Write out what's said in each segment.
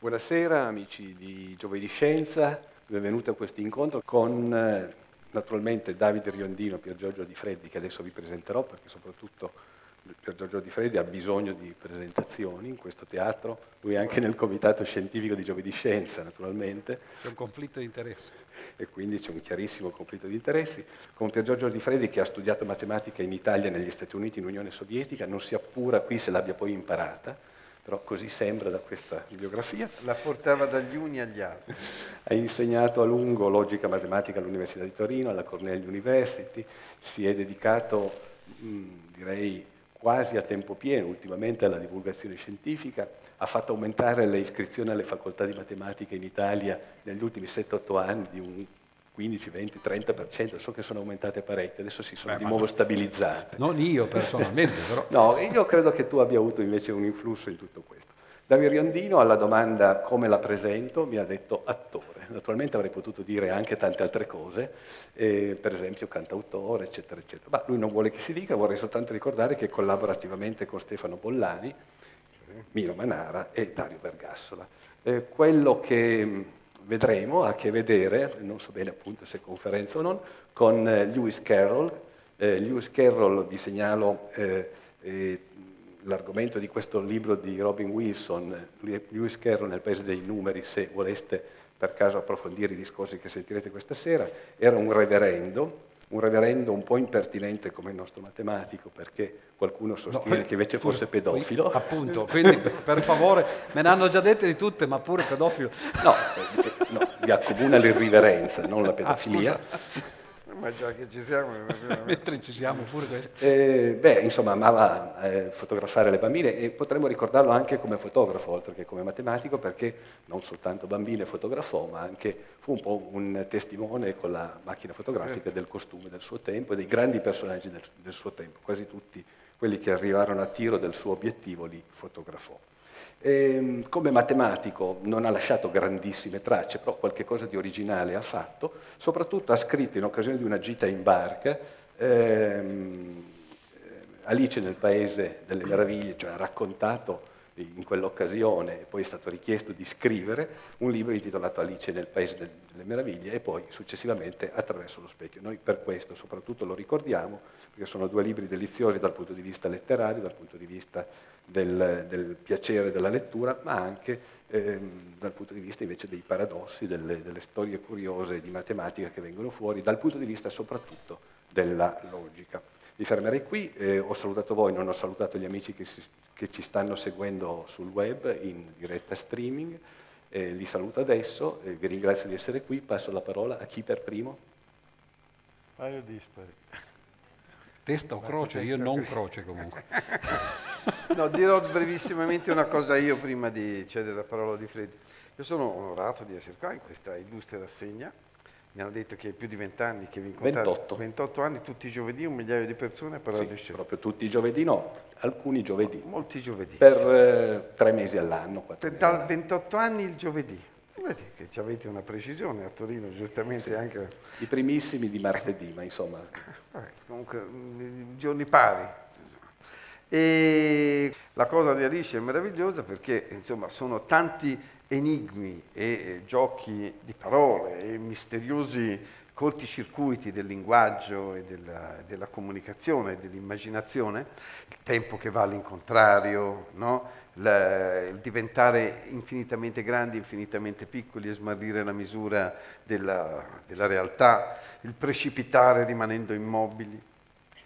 Buonasera amici di Giovedì Scienza, benvenuti a questo incontro con eh, naturalmente Davide Riondino, Pier Giorgio Di Freddi, che adesso vi presenterò perché soprattutto Pier Giorgio Di Freddi ha bisogno di presentazioni in questo teatro, lui è anche nel comitato scientifico di Giovedì Scienza naturalmente. C'è un conflitto di interessi. E quindi c'è un chiarissimo conflitto di interessi. Con Pier Giorgio Di Freddi che ha studiato matematica in Italia, negli Stati Uniti, in Unione Sovietica, non si appura qui se l'abbia poi imparata, però così sembra da questa bibliografia. La portava dagli uni agli altri. Ha insegnato a lungo logica matematica all'Università di Torino, alla Cornell University, si è dedicato, mh, direi, quasi a tempo pieno ultimamente alla divulgazione scientifica, ha fatto aumentare le iscrizioni alle facoltà di matematica in Italia negli ultimi 7-8 anni di un 15, 20, 30%, so che sono aumentate parecchio, adesso si sono Beh, di nuovo stabilizzate. Non io personalmente, però. no, io credo che tu abbia avuto invece un influsso in tutto questo. Davide Riondino alla domanda come la presento mi ha detto attore. Naturalmente avrei potuto dire anche tante altre cose, eh, per esempio cantautore, eccetera, eccetera. Ma lui non vuole che si dica, vorrei soltanto ricordare che collabora attivamente con Stefano Bollani, Miro Manara e Dario Bergassola. Eh, quello che vedremo ha a che vedere, non so bene appunto se conferenza o non, con eh, Lewis Carroll. Eh, Lewis Carroll, vi segnalo eh, eh, l'argomento di questo libro di Robin Wilson, Lewis Carroll nel Paese dei Numeri, se voleste per caso approfondire i discorsi che sentirete questa sera, era un reverendo, un reverendo un po' impertinente come il nostro matematico, perché qualcuno sostiene no, che invece fosse pedofilo. Appunto, quindi per favore, me ne hanno già dette di tutte, ma pure pedofilo. No, eh, no vi accomuna l'irriverenza, non la ah, pedofilia. Ah, ma già che ci siamo... Mentre ci siamo pure questo. Eh, beh, insomma, amava eh, fotografare le bambine e potremmo ricordarlo anche come fotografo, oltre che come matematico, perché non soltanto bambine fotografò, ma anche fu un po' un testimone con la macchina fotografica certo. del costume del suo tempo e dei grandi personaggi del, del suo tempo. Quasi tutti quelli che arrivarono a tiro del suo obiettivo li fotografò. E, ehm, come matematico non ha lasciato grandissime tracce, però qualche cosa di originale ha fatto, soprattutto ha scritto in occasione di una gita in barca ehm, Alice nel Paese delle Meraviglie, cioè ha raccontato in quell'occasione, poi è stato richiesto di scrivere un libro intitolato Alice nel Paese delle Meraviglie e poi successivamente Attraverso lo specchio. Noi per questo soprattutto lo ricordiamo, perché sono due libri deliziosi dal punto di vista letterario, dal punto di vista del, del piacere della lettura, ma anche ehm, dal punto di vista invece dei paradossi, delle, delle, storie curiose di matematica che vengono fuori, dal punto di vista soprattutto della logica. Mi fermerei qui, eh, ho salutato voi, non ho salutato gli amici che, si, che ci stanno seguendo sul web in diretta streaming, eh, li saluto adesso, eh, vi ringrazio di essere qui, passo la parola a chi per primo? Paio dispari. Testa o croce? Io non croce comunque. no, dirò brevissimamente una cosa io prima di cedere la parola di Freddy. Io sono onorato di essere qua in questa illustre rassegna. Mi hanno detto che è più di 20 anni che vi incontrate. 28. 28 anni, tutti i giovedì, un migliaio di persone per sì, di scienza. proprio tutti i giovedì no, alcuni giovedì. Molti giovedì. Per sì. eh, tre mesi all'anno. Per, da 28 anni il giovedì. Vedi che avete una precisione a Torino, giustamente sì. anche... I primissimi di martedì, ma insomma... Vabbè, comunque, mm, giorni pari. E la cosa di Alice è meravigliosa perché insomma, sono tanti enigmi e giochi di parole e misteriosi corticircuiti del linguaggio e della, della comunicazione e dell'immaginazione, il tempo che va all'incontrario, no? Il diventare infinitamente grandi, infinitamente piccoli e smarrire la misura della, della realtà, il precipitare rimanendo immobili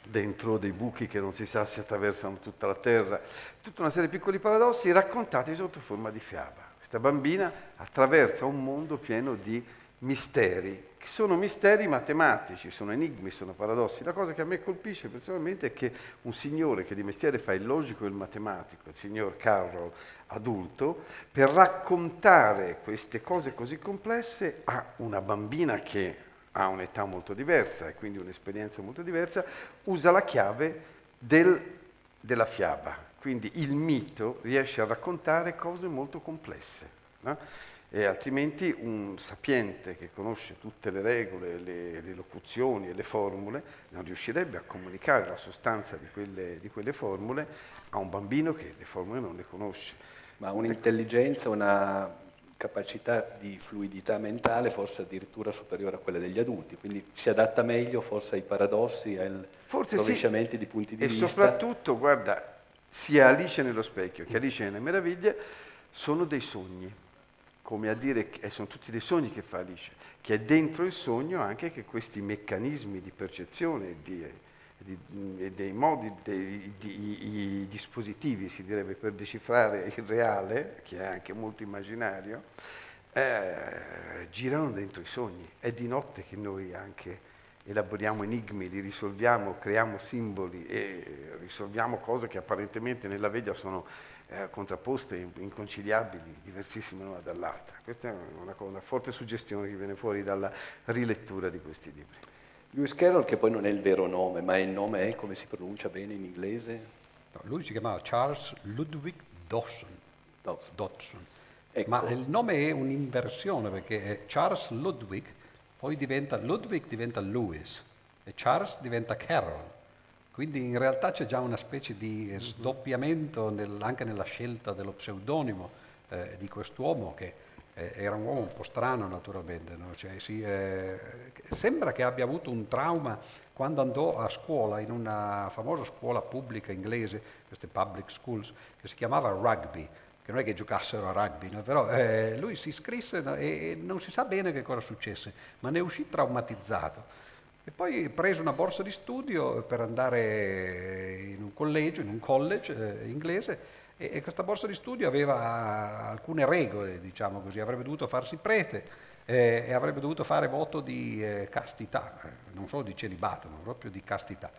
dentro dei buchi che non si sa se attraversano tutta la terra, tutta una serie di piccoli paradossi raccontati sotto forma di fiaba. Questa bambina attraversa un mondo pieno di misteri, sono misteri matematici, sono enigmi, sono paradossi. La cosa che a me colpisce personalmente è che un signore che di mestiere fa il logico e il matematico, il signor Carroll adulto, per raccontare queste cose così complesse a una bambina che ha un'età molto diversa e quindi un'esperienza molto diversa, usa la chiave del, della fiaba. Quindi il mito riesce a raccontare cose molto complesse. No? E altrimenti un sapiente che conosce tutte le regole, le, le locuzioni e le formule non riuscirebbe a comunicare la sostanza di quelle, di quelle formule a un bambino che le formule non le conosce. Ma un'intelligenza, una capacità di fluidità mentale forse addirittura superiore a quelle degli adulti, quindi si adatta meglio forse ai paradossi, ai rovesciamenti sì. di punti di e vista. E soprattutto, guarda, sia Alice nello specchio che Alice nelle meraviglie sono dei sogni, come a dire che sono tutti dei sogni che fa Alice, che è dentro il sogno anche che questi meccanismi di percezione di, di, dei modi, dei, di, i dispositivi, si direbbe, per decifrare il reale, che è anche molto immaginario, eh, girano dentro i sogni. È di notte che noi anche elaboriamo enigmi, li risolviamo, creiamo simboli e risolviamo cose che apparentemente nella veglia sono eh, contrapposte, inconciliabili, diversissime l'una dall'altra. Questa è una, una forte suggestione che viene fuori dalla rilettura di questi libri. Lewis Carroll, che poi non è il vero nome, ma il nome è come si pronuncia bene in inglese? No, lui si chiamava Charles Ludwig Dawson. Dawson. Dawson. Ecco. Ma il nome è un'inversione perché Charles Ludwig, poi diventa Ludwig diventa Lewis e Charles diventa Carroll. Quindi in realtà c'è già una specie di mhm. sdoppiamento nel, anche nella scelta dello pseudonimo eh, di quest'uomo che eh, era un uomo un po' strano naturalmente, no? cioè, sì, eh, sembra che abbia avuto un trauma quando andò a scuola in una famosa scuola pubblica inglese, queste public schools, che si chiamava rugby, che non è che giocassero a rugby, no? però eh, lui si iscrisse no? e non si sa bene che cosa successe, ma ne uscì traumatizzato. E poi prese una borsa di studio per andare in un collegio, in un college eh, inglese, e, e, questa borsa di studio aveva alcune regole, diciamo così, avrebbe dovuto farsi prete eh, e avrebbe dovuto fare voto di eh, castità, eh, non solo di celibato, ma proprio di castità.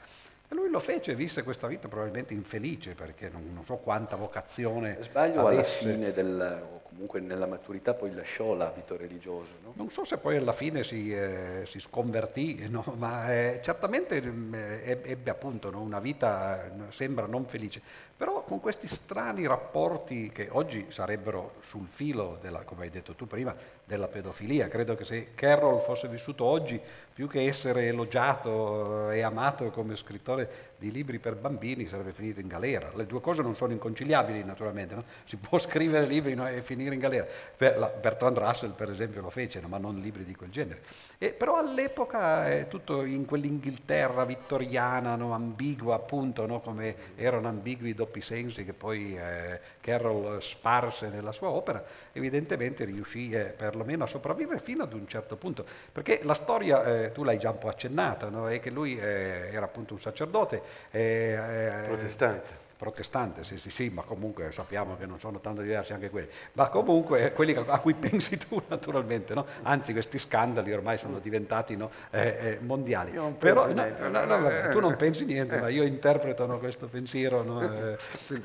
E lui lo fece e visse questa vita probabilmente infelice perché non, non so quanta vocazione. Sbaglio avesse. alla fine del, o comunque nella maturità poi lasciò l'abito religioso. No? Non so se poi alla fine si, eh, si sconvertì, no? ma eh, certamente eh, ebbe appunto no? una vita, sembra non felice, però con questi strani rapporti che oggi sarebbero sul filo, della, come hai detto tu prima, della pedofilia. Credo che se Carroll fosse vissuto oggi, più che essere elogiato e amato come scrittore di libri per bambini, sarebbe finito in galera. Le due cose non sono inconciliabili naturalmente, no? si può scrivere libri e finire in galera. Bertrand Russell per esempio lo fece, no? ma non libri di quel genere. E, però all'epoca è tutto in quell'Inghilterra vittoriana, no? ambigua appunto, come erano ambigui i doppi sensi che poi eh, Carroll sparse nella sua opera, evidentemente riuscì eh, perlomeno a sopravvivere fino ad un certo punto. Perché la storia, eh, tu l'hai già un po' accennata, è che lui eh, era appunto un sacerdote eh, eh, protestante protestante, sì, sì, sì, ma comunque sappiamo che non sono tanto diversi anche quelli, ma comunque quelli a cui pensi tu naturalmente, no? anzi questi scandali ormai sono diventati no, eh, eh, mondiali. Però, no, niente, no, no, tu non pensi niente, ma io interpreto questo pensiero. Eh,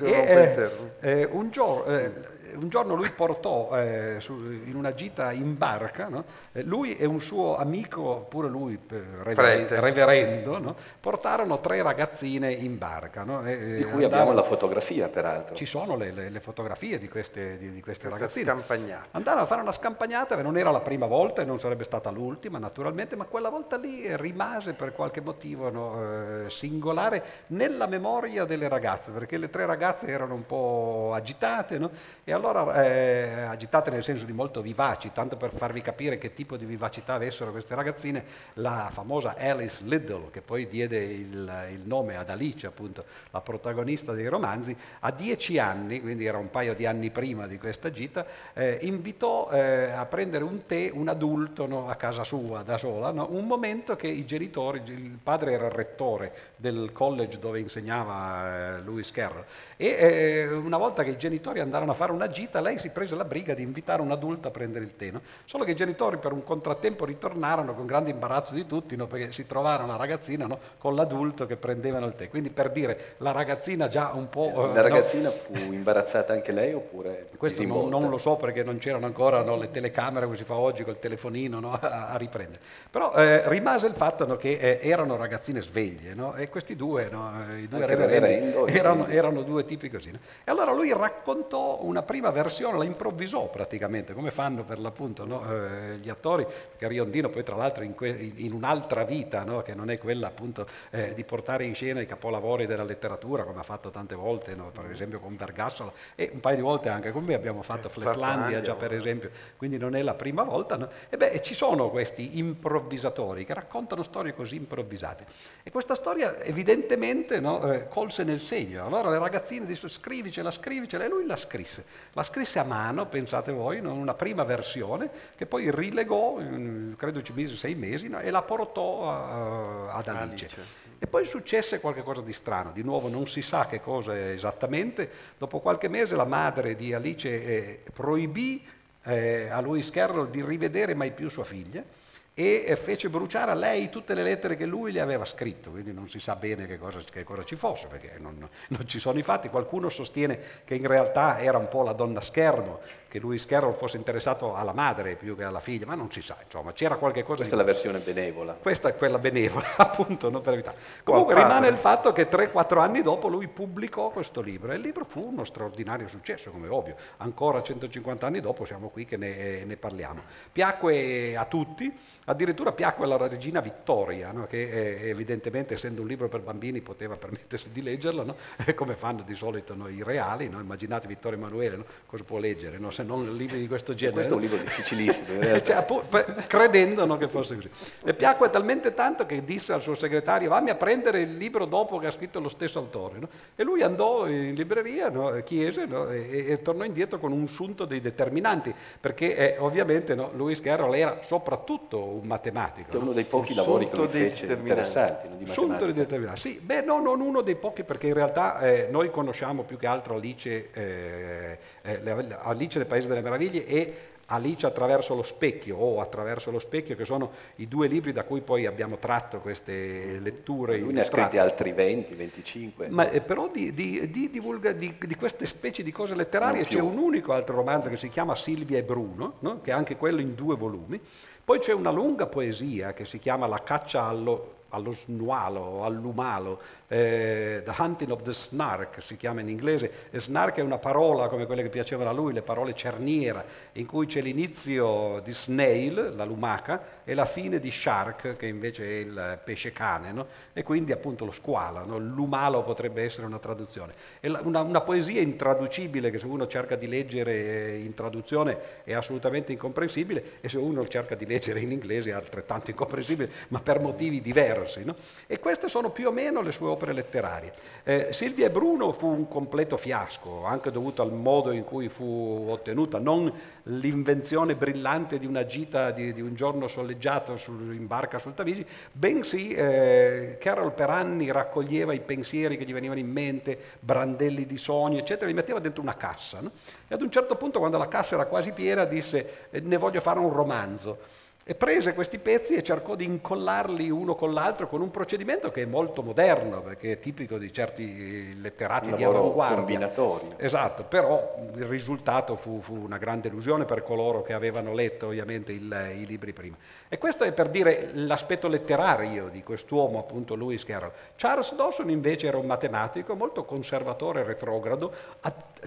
e, eh, un giorno un giorno lui portò eh, su, in una gita in barca, no? eh, lui e un suo amico, pure lui eh, rever- reverendo, no? portarono tre ragazzine in barca. No? E, di cui abbiamo la fotografia peraltro. Ci sono le, le, le fotografie di queste, di, di queste ragazzine. Scampagnata. Andarono a fare una scampagnata, non era la prima volta e non sarebbe stata l'ultima naturalmente, ma quella volta lì rimase per qualche motivo eh, singolare nella memoria delle ragazze, perché le tre ragazze erano un po' agitate e allora eh, agitate nel senso di molto vivaci, tanto per farvi capire che tipo di vivacità avessero queste ragazzine, la famosa Alice Liddell, che poi diede il, il nome ad Alice, appunto, la protagonista dei romanzi, a dieci anni, quindi era un paio di anni prima di questa gita, eh, invitò eh, a prendere un tè un adulto no, a casa sua, da sola, no? un momento che i genitori, il padre era il rettore del college dove insegnava eh, Lewis Carroll, e eh, una volta che i genitori andarono a fare una gita, lei si prese la briga di invitare un adulto a prendere il tè. No? Solo che i genitori per un contrattempo ritornarono con grande imbarazzo di tutti, no? perché si trovarono la ragazzina no? con l'adulto che prendevano il tè. Quindi per dire, la ragazzina già un po'... Eh, la ragazzina fu imbarazzata anche lei oppure... Questo non, non, lo so perché non c'erano ancora le telecamere come si fa oggi col telefonino a, a, riprendere. Però eh, rimase il fatto che eh, erano ragazzine sveglie e questi due, i due reverendi, erano, erano, due tipi così. E allora lui raccontò una prima prima versione la improvvisò praticamente, come fanno per l'appunto no? eh, gli attori, perché Riondino poi tra l'altro in, que- in un'altra vita, no? che non è quella appunto eh, di portare in scena i capolavori della letteratura, come ha fatto tante volte, no? per esempio con Vergassola, e un paio di volte anche con me abbiamo fatto eh, Flatlandia già per esempio, quindi non è la prima volta. E beh, ci sono questi improvvisatori che raccontano storie così improvvisate. E questa storia evidentemente eh, colse nel segno. Allora le ragazzine dissero scrivicela, scrivicela, e lui la scrisse. La scrisse a mano, pensate voi, no? una prima versione, che poi rilegò, credo ci mise sei mesi, no? e la portò a, ad Alice. Alice. E poi successe qualcosa di strano, di nuovo non si sa che cosa esattamente. Dopo qualche mese la madre di Alice eh, proibì eh, a Louis Carroll di rivedere mai più sua figlia e fece bruciare a lei tutte le lettere che lui le aveva scritto, quindi non si sa bene che cosa, che cosa ci fosse, perché non, non, ci sono i fatti. Qualcuno sostiene che in realtà era un po' la donna schermo, che Louis Carroll fosse interessato alla madre più che alla figlia, ma non si sa, insomma, c'era qualche cosa Questa è la versione benevola. Questa è quella benevola, appunto, non per evitare. Comunque oh, rimane il fatto che 3-4 anni dopo lui pubblicò questo libro e il libro fu uno straordinario successo, come ovvio. Ancora 150 anni dopo siamo qui che ne, ne parliamo. Piacque a tutti, Addirittura piacque alla regina Vittoria, no? che eh, evidentemente essendo un libro per bambini poteva permettersi di leggerlo, no? come fanno di solito no? i reali, immaginate Vittorio Emanuele, cosa può leggere se non libri di questo genere. Questo è un libro difficilissimo, cioè, credendo che fosse così. Le piacque talmente tanto che disse al suo segretario vammi a prendere il libro dopo che ha scritto lo stesso autore. E lui andò in libreria, chiese e, e, tornò indietro con un sunto dei determinanti, perché eh, ovviamente Louis Carroll era soprattutto un matematico. È uno dei pochi lavori che lui fece interessanti, no, di Sunto di determinanti, sì, beh no, non uno dei pochi perché in realtà eh, noi conosciamo più che altro Alice, eh, eh, Alice Paese delle Meraviglie e Alice attraverso lo specchio o attraverso lo specchio, che sono i due libri da cui poi abbiamo tratto queste letture. Lui ne ha scritti altri 20, 25. Ma eh, però di, di, di, divulga, di, queste specie di cose letterarie c'è un unico altro romanzo che si chiama Silvia e Bruno, no? che è anche quello in due volumi, poi c'è una lunga poesia che si chiama La caccia allo, allo snualo, all'umalo, eh, The Hunting of the Snark si chiama in inglese, e snark è una parola come quelle che piacevano a lui, le parole cerniera, in cui c'è l'inizio di snail, la lumaca, e la fine di shark, che invece è il pesce cane, no? e quindi appunto lo squalo, no? l'umalo potrebbe essere una traduzione. È una, una, poesia intraducibile che se uno cerca di leggere in traduzione è assolutamente incomprensibile e se uno cerca di leggere in inglese è altrettanto incomprensibile, ma per motivi diversi. No? E queste sono più o meno le sue opere letterarie. Eh, Silvia e Bruno fu un completo fiasco, anche dovuto al modo in cui fu ottenuta, non l'invenzione brillante di una gita di, di un giorno soleggiato su, in barca sul Tamigi, bensì eh, Carol per anni raccoglieva i pensieri che gli venivano in mente, brandelli di sogni, eccetera, li metteva dentro una cassa. No? E ad un certo punto, quando la cassa era quasi piena, disse eh, ne voglio fare un romanzo. E prese questi pezzi e cercò di incollarli uno con l'altro con un procedimento che è molto moderno, perché è tipico di certi letterati di avanguardia. combinatorio. Esatto, però il risultato fu, fu, una grande illusione per coloro che avevano letto ovviamente il, i libri prima. E questo è per dire l'aspetto letterario di quest'uomo, appunto Lewis Carroll. Charles Dawson invece era un matematico molto conservatore e retrogrado,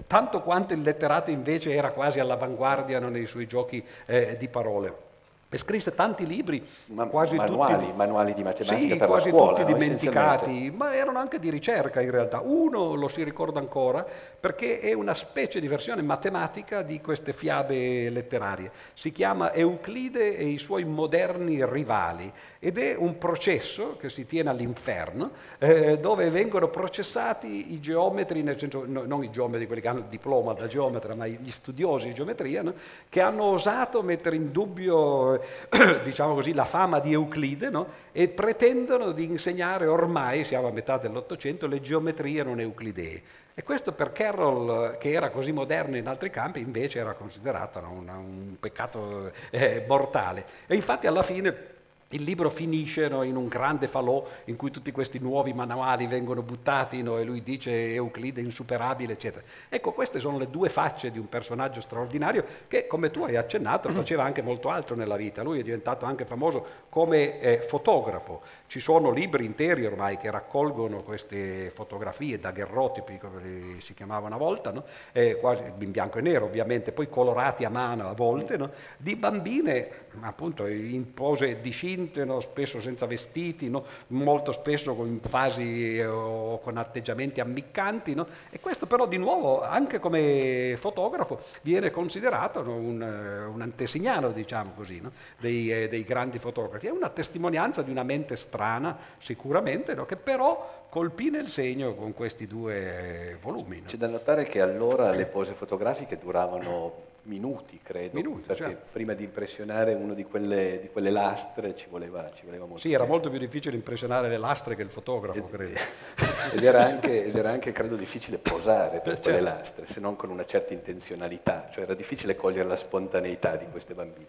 tanto quanto il letterato invece era quasi all'avanguardia nei suoi giochi eh, di parole. E scrisse tanti libri, ma, quasi manuali, tutti, manuali di matematica sì, per quasi la scuola, tutti no? dimenticati, ma erano anche di ricerca in realtà. Uno lo si ricorda ancora perché è una specie di versione matematica di queste fiabe letterarie. Si chiama Euclide e i suoi moderni rivali ed è un processo che si tiene all'inferno eh, dove vengono processati i geometri, nel senso no, non i geometri, quelli che hanno il diploma da geometra, ma gli studiosi di geometria, no? che hanno osato mettere in dubbio diciamo così, la fama di Euclide no? e pretendono di insegnare ormai, siamo a metà dell'Ottocento, le geometrie non euclidee. E questo per Carroll, che era così moderno in altri campi, invece era considerato un, un peccato eh, mortale. E infatti alla fine il libro finisce no, in un grande falò in cui tutti questi nuovi manuali vengono buttati no, e lui dice Euclide insuperabile, eccetera. Ecco, queste sono le due facce di un personaggio straordinario che, come tu hai accennato, faceva anche molto altro nella vita. Lui è diventato anche famoso come eh, fotografo. Ci sono libri interi ormai che raccolgono queste fotografie, daguerrotipi, come si chiamava una volta, no? eh, quasi in bianco e nero ovviamente, poi colorati a mano a volte, di bambine appunto in pose discinte no? spesso senza vestiti, no? molto spesso con fasi eh, o con atteggiamenti ammiccanti. No? E questo però di nuovo anche come fotografo viene considerato un, eh, un, antesignano, diciamo così, dei, eh, dei, grandi fotografi. È una testimonianza di una mente strana, sicuramente, che però colpì nel segno con questi due volumi. C'è da notare che allora le pose fotografiche duravano minuti, credo, minuti, perché certo. prima di impressionare una di quelle, di quelle lastre ci voleva, ci voleva, molto Sì, era molto più difficile impressionare le lastre che il fotografo, ed, credo. Ed era, anche, ed era, anche, credo, difficile posare per certo. quelle lastre, se non con una certa intenzionalità, cioè era difficile cogliere la spontaneità di queste bambine.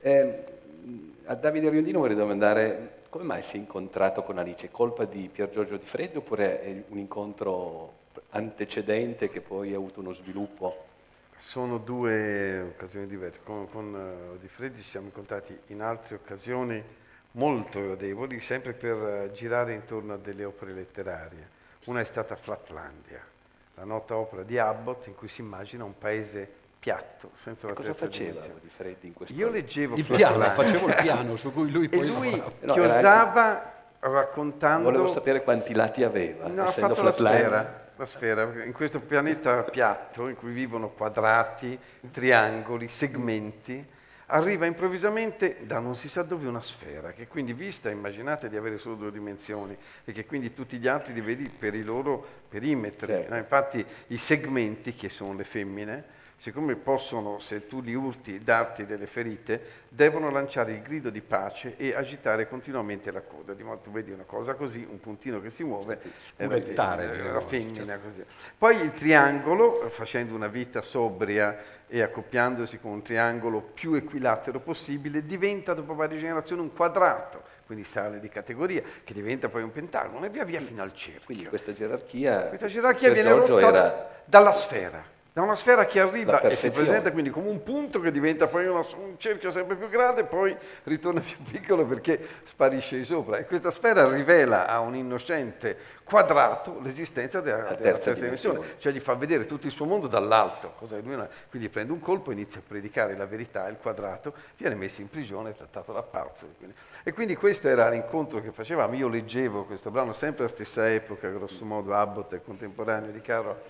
Eh, a Davide Riondino vorrei domandare come mai si è incontrato con Alice? Colpa di Pier Giorgio Di Freddi oppure è un incontro antecedente che poi ha avuto uno sviluppo sono due occasioni diverse. Con, con uh, Di Freddi ci siamo incontrati in altre occasioni molto gradevoli, sempre per uh, girare intorno a delle opere letterarie. Una è stata Flatlandia, la nota opera di Abbott in cui si immagina un paese piatto, senza la cosa faceva Di Freddi in questo Io leggevo il piano, facevo il piano su cui lui poi E lui chiosava no, raccontando... Volevo sapere quanti lati aveva, no, essendo ha fatto Flatlandia. La sfera in questo pianeta piatto in cui vivono quadrati, triangoli, segmenti, arriva improvvisamente da non si sa dove una sfera, che quindi vista immaginate di avere solo due dimensioni e che quindi tutti gli altri li vedi per i loro perimetri. Certo. Infatti i segmenti, che sono le femmine, siccome possono, se tu li urti, darti delle ferite, devono lanciare il grido di pace e agitare continuamente la coda. Di modo tu vedi una cosa così, un puntino che si muove, è la, femmina, la femmina così. Poi il triangolo, facendo una vita sobria e accoppiandosi con un triangolo più equilatero possibile, diventa dopo varie generazioni un quadrato quindi sale di categoria, che diventa poi un pentagono e via via fino al cerchio. Quindi questa gerarchia, questa gerarchia viene rotta era... dalla sfera da una sfera che arriva e si presenta quindi come un punto che diventa poi una, un cerchio sempre più grande e poi ritorna più piccolo perché sparisce di sopra. E questa sfera rivela a un innocente quadrato l'esistenza della, della terza, terza dimensione. dimensione, cioè gli fa vedere tutto il suo mondo dall'alto, quindi prende un colpo, inizia a predicare la verità, il quadrato, viene messo in prigione, trattato da pazzo. E quindi questo era l'incontro che facevamo, io leggevo questo brano sempre alla stessa epoca, grosso modo Abbott è contemporaneo di Carlo,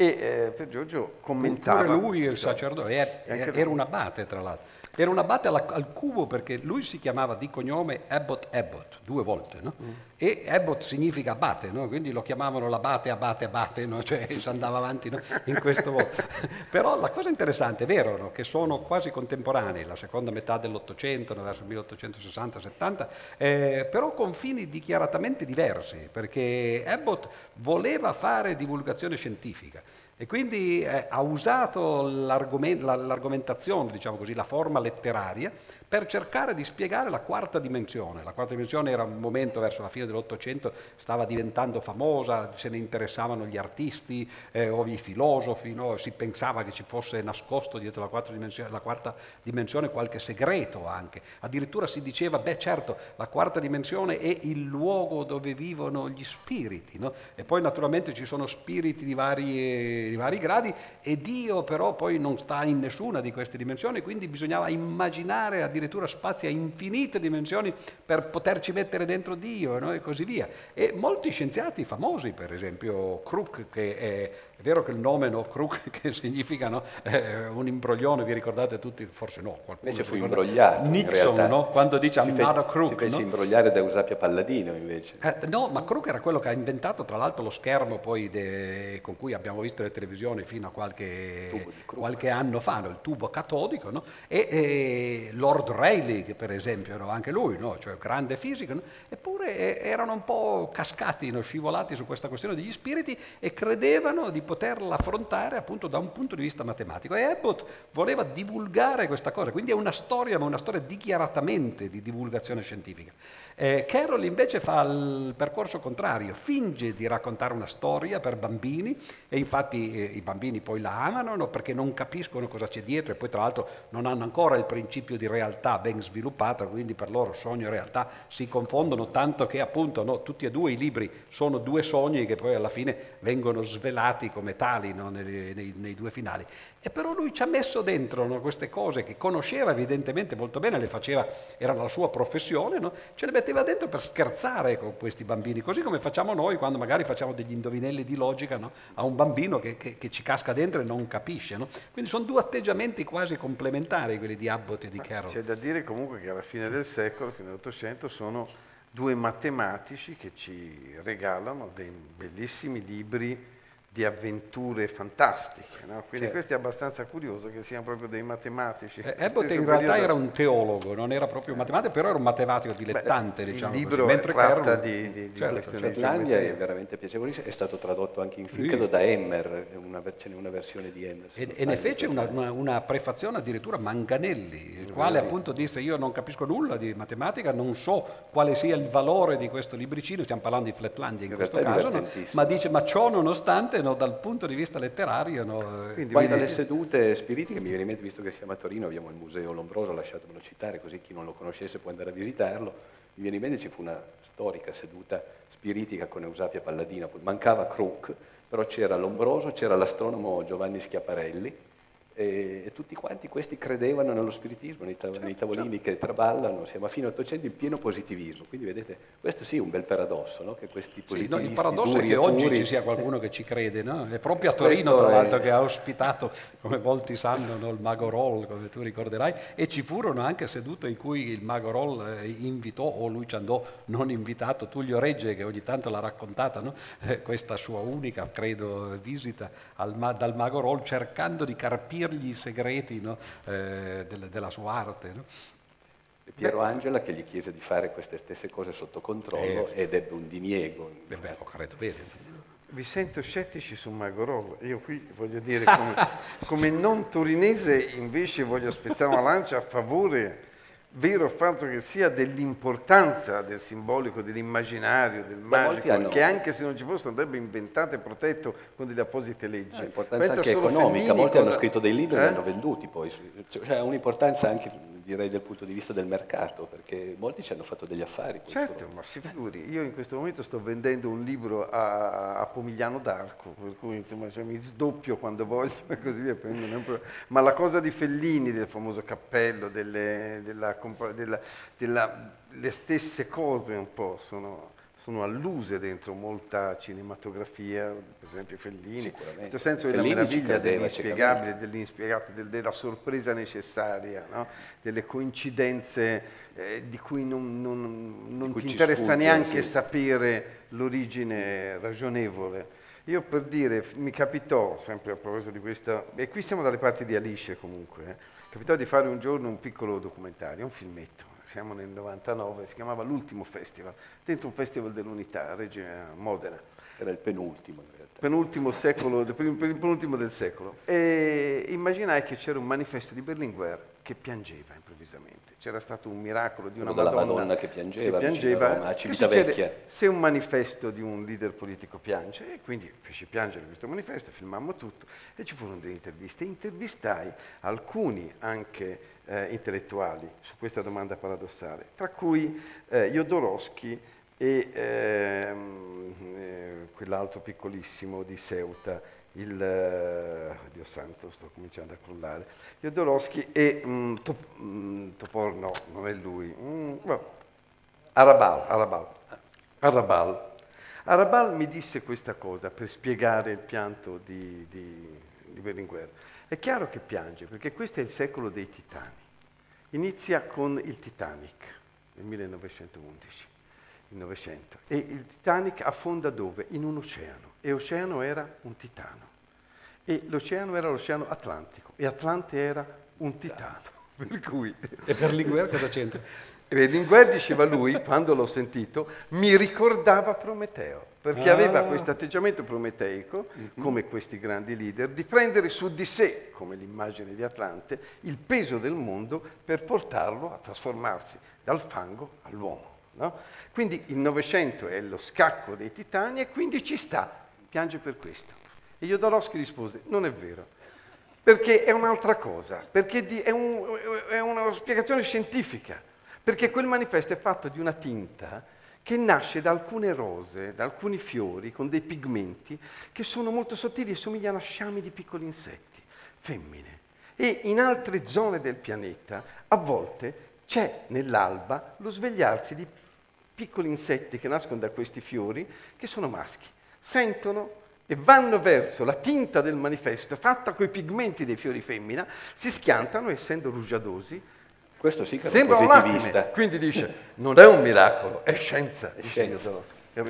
e eh, per Giorgio commentava. Pure lui, il sacerdote, era, era un abate tra l'altro. Era un abate alla, al cubo perché lui si chiamava di cognome Abbott Abbott, due volte, no? mm. E Abbott significa abate, no? Quindi lo chiamavano l'abate, abate, abate, no? Cioè si andava avanti no? in questo modo. Però la cosa interessante, è vero, no? che sono quasi contemporanei, la seconda metà dell'Ottocento, verso il 1860-70, eh, però con fini dichiaratamente diversi, perché Abbott voleva fare divulgazione scientifica. E quindi eh, ha usato l'argoment- l'argomentazione, diciamo così, la forma letteraria, per cercare di spiegare la quarta dimensione. La quarta dimensione era un momento verso la fine dell'Ottocento, stava diventando famosa, se ne interessavano gli artisti eh, o i filosofi, no? si pensava che ci fosse nascosto dietro la quarta, la quarta, dimensione, qualche segreto anche. Addirittura si diceva, beh certo, la quarta dimensione è il luogo dove vivono gli spiriti. No? E poi naturalmente ci sono spiriti di vari, di vari gradi e Dio però poi non sta in nessuna di queste dimensioni, quindi bisognava immaginare addirittura addirittura spazi a infinite dimensioni per poterci mettere dentro Dio no? e così via. E molti scienziati famosi, per esempio Crook, che è è vero che il nome no, Crook, che significa no, eh, un imbroglione, vi ricordate tutti? Forse no. Invece fu imbrogliato. Nixon, no? quando dice I'm not a crook. Si fece imbrogliare da Eusapia Palladino invece. Eh, no, ma Crook era quello che ha inventato tra l'altro lo schermo poi de, con cui abbiamo visto le televisioni fino a qualche, qualche anno fa, il tubo catodico, e, e, Lord Rayleigh per esempio, anche lui, cioè grande fisico, eppure eh, erano un po' cascati, scivolati su questa questione degli spiriti e credevano di poterla affrontare appunto da un punto di vista matematico. E Abbott voleva divulgare questa cosa, quindi è una storia, ma una storia dichiaratamente di divulgazione scientifica. Eh, Carroll invece fa il percorso contrario, finge di raccontare una storia per bambini e infatti eh, i bambini poi la amano no, perché non capiscono cosa c'è dietro e poi tra l'altro non hanno ancora il principio di realtà ben sviluppato, quindi per loro sogno e realtà si confondono tanto che appunto no, tutti e due i libri sono due sogni che poi alla fine vengono svelati come tali no, nei, nei, nei, due finali. E però lui ci ha messo dentro no, queste cose che conosceva evidentemente molto bene, le faceva, era la sua professione, no? ce le metteva dentro per scherzare con questi bambini, così come facciamo noi quando magari facciamo degli indovinelli di logica a un bambino che, che, che, ci casca dentro e non capisce. Quindi sono due atteggiamenti quasi complementari quelli di Abbott e di Carroll. C'è da dire comunque che alla fine del secolo, fine dell'Ottocento, sono due matematici che ci regalano dei bellissimi libri di avventure fantastiche. No? Quindi certo. questo è abbastanza curioso che siano proprio dei matematici. Eh, Abbott in realtà periodo... era un teologo, non era proprio un matematico, però era un matematico dilettante. Beh, diciamo il libro così. Mentre tratta Carroll... di, di, di certo, Flatlandia è veramente piacevolissimo, è stato tradotto anche in film, credo da Emmer, una, ce n'è una versione di Emmer. E, e ne fece una, una, una, prefazione addirittura Manganelli, il quale sì. appunto disse io non capisco nulla di matematica, non so quale sia il valore di questo libricino, stiamo parlando di Flatlandia in, in questo caso, no? ma dice ma ciò nonostante no, dal punto di vista letterario. No? Quindi poi dalle sedute spiritiche mi viene in mente, visto che siamo a Torino, abbiamo il Museo Lombroso, lasciatemelo citare, così chi non lo conoscesse può andare a visitarlo. Mi viene in mente ci fu una storica seduta spiritica con Eusapia Palladina, mancava Crook, però c'era Lombroso, c'era l'astronomo Giovanni Schiaparelli, e, e, tutti quanti questi credevano nello spiritismo, nei, tav- nei tavolini che traballano, siamo a fine Ottocento in pieno positivismo. Quindi vedete, questo sì è un bel paradosso, no? che questi positivisti sì, no, Il paradosso è che oggi puri... ci sia qualcuno che ci crede, no? È proprio a Torino, tra l'altro, è... che ha ospitato, come molti sanno, no? il Mago Roll, come tu ricorderai, e ci furono anche sedute in cui il Mago Roll eh, invitò, o lui ci andò non invitato, Tullio Regge, che ogni tanto l'ha raccontata, no? eh, questa sua unica, credo, visita al, dal Mago Roll, cercando di carpire dirgli i segreti no? eh, della, della, sua arte. No? Piero Angela che gli chiese di fare queste stesse cose sotto controllo eh, ed ebbe un diniego. Eh beh, lo credo bene. Vi sento scettici su Magorolo. Io qui voglio dire, come, come non torinese, invece voglio spezzare una lancia a favore vero fatto che sia dell'importanza del simbolico, dell'immaginario, del magico, hanno... che anche se non ci fosse andrebbe inventato e protetto con delle apposite leggi. L'importanza eh, anche economica, Fellini, molti con... hanno scritto dei libri e eh? li hanno venduti poi, cioè un'importanza anche direi dal punto di vista del mercato, perché molti ci hanno fatto degli affari. Certo, ma si figuri, io in questo momento sto vendendo un libro a, a Pomigliano d'Arco, per cui insomma cioè, mi sdoppio quando voglio e così via, ma la cosa di Fellini, del famoso cappello, delle, della, della, della, le stesse cose un po' sono sono alluse dentro molta cinematografia, per esempio Fellini, in questo senso della meraviglia dell'inspiegabile, dell'inspiegabile, della sorpresa necessaria, no? delle coincidenze eh, di cui non, non, non cui ti interessa sfugge, neanche sì. sapere l'origine ragionevole. Io per dire, mi capitò, sempre a proposito di questa, e qui siamo dalle parti di Alice comunque, eh, capitò di fare un giorno un piccolo documentario, un filmetto, siamo nel 99, si chiamava L'Ultimo Festival, dentro un festival dell'unità a Reggio Modena. Era il penultimo in realtà. Penultimo secolo, il penultimo del secolo. E immaginai che c'era un manifesto di Berlinguer che piangeva improvvisamente. C'era stato un miracolo di una Madonna, Madonna, che piangeva, che piangeva Roma, a Civitavecchia. Se un manifesto di un leader politico piange, e quindi feci piangere questo manifesto, filmammo tutto e ci furono delle interviste. Intervistai alcuni anche eh, intellettuali su questa domanda paradossale, tra cui eh, Jodorowsky e ehm, eh, quell'altro piccolissimo di Ceuta, il eh, Dio santo, sto cominciando a crollare, Jodorowsky e mm, top, mm, Topor, no, non è lui, mm, Arabal, Arabal, Arabal. Arabal mi disse questa cosa per spiegare il pianto di, di, di Berlinguer. È chiaro che piange, perché questo è il secolo dei titani. Inizia con il Titanic nel 1911, il Novecento, e il Titanic affonda dove? In un oceano, e l'oceano era un titano. E l'oceano era l'oceano Atlantico, e Atlante era un titano. Per cui... E per Linguer cosa c'entra? Berlinguer diceva lui, quando l'ho sentito, mi ricordava Prometeo perché ah. aveva questo atteggiamento prometeico, mm-hmm. come questi grandi leader, di prendere su di sé, come l'immagine di Atlante, il peso del mondo per portarlo a trasformarsi dal fango all'uomo. No? Quindi il Novecento è lo scacco dei titani e quindi ci sta, piange per questo. E Jodorowsky rispose, non è vero, perché è un'altra cosa, perché è, un, è una spiegazione scientifica, perché quel manifesto è fatto di una tinta che nasce da alcune rose, da alcuni fiori con dei pigmenti che sono molto sottili e somigliano a sciami di piccoli insetti, femmine. E in altre zone del pianeta a volte c'è nell'alba lo svegliarsi di piccoli insetti che nascono da questi fiori che sono maschi. Sentono e vanno verso la tinta del manifesto fatta con i pigmenti dei fiori femmina, si schiantano essendo rugiadosi. Questo sì che è Sembra positivista. Un Quindi dice, non è un miracolo, è scienza. È scienza.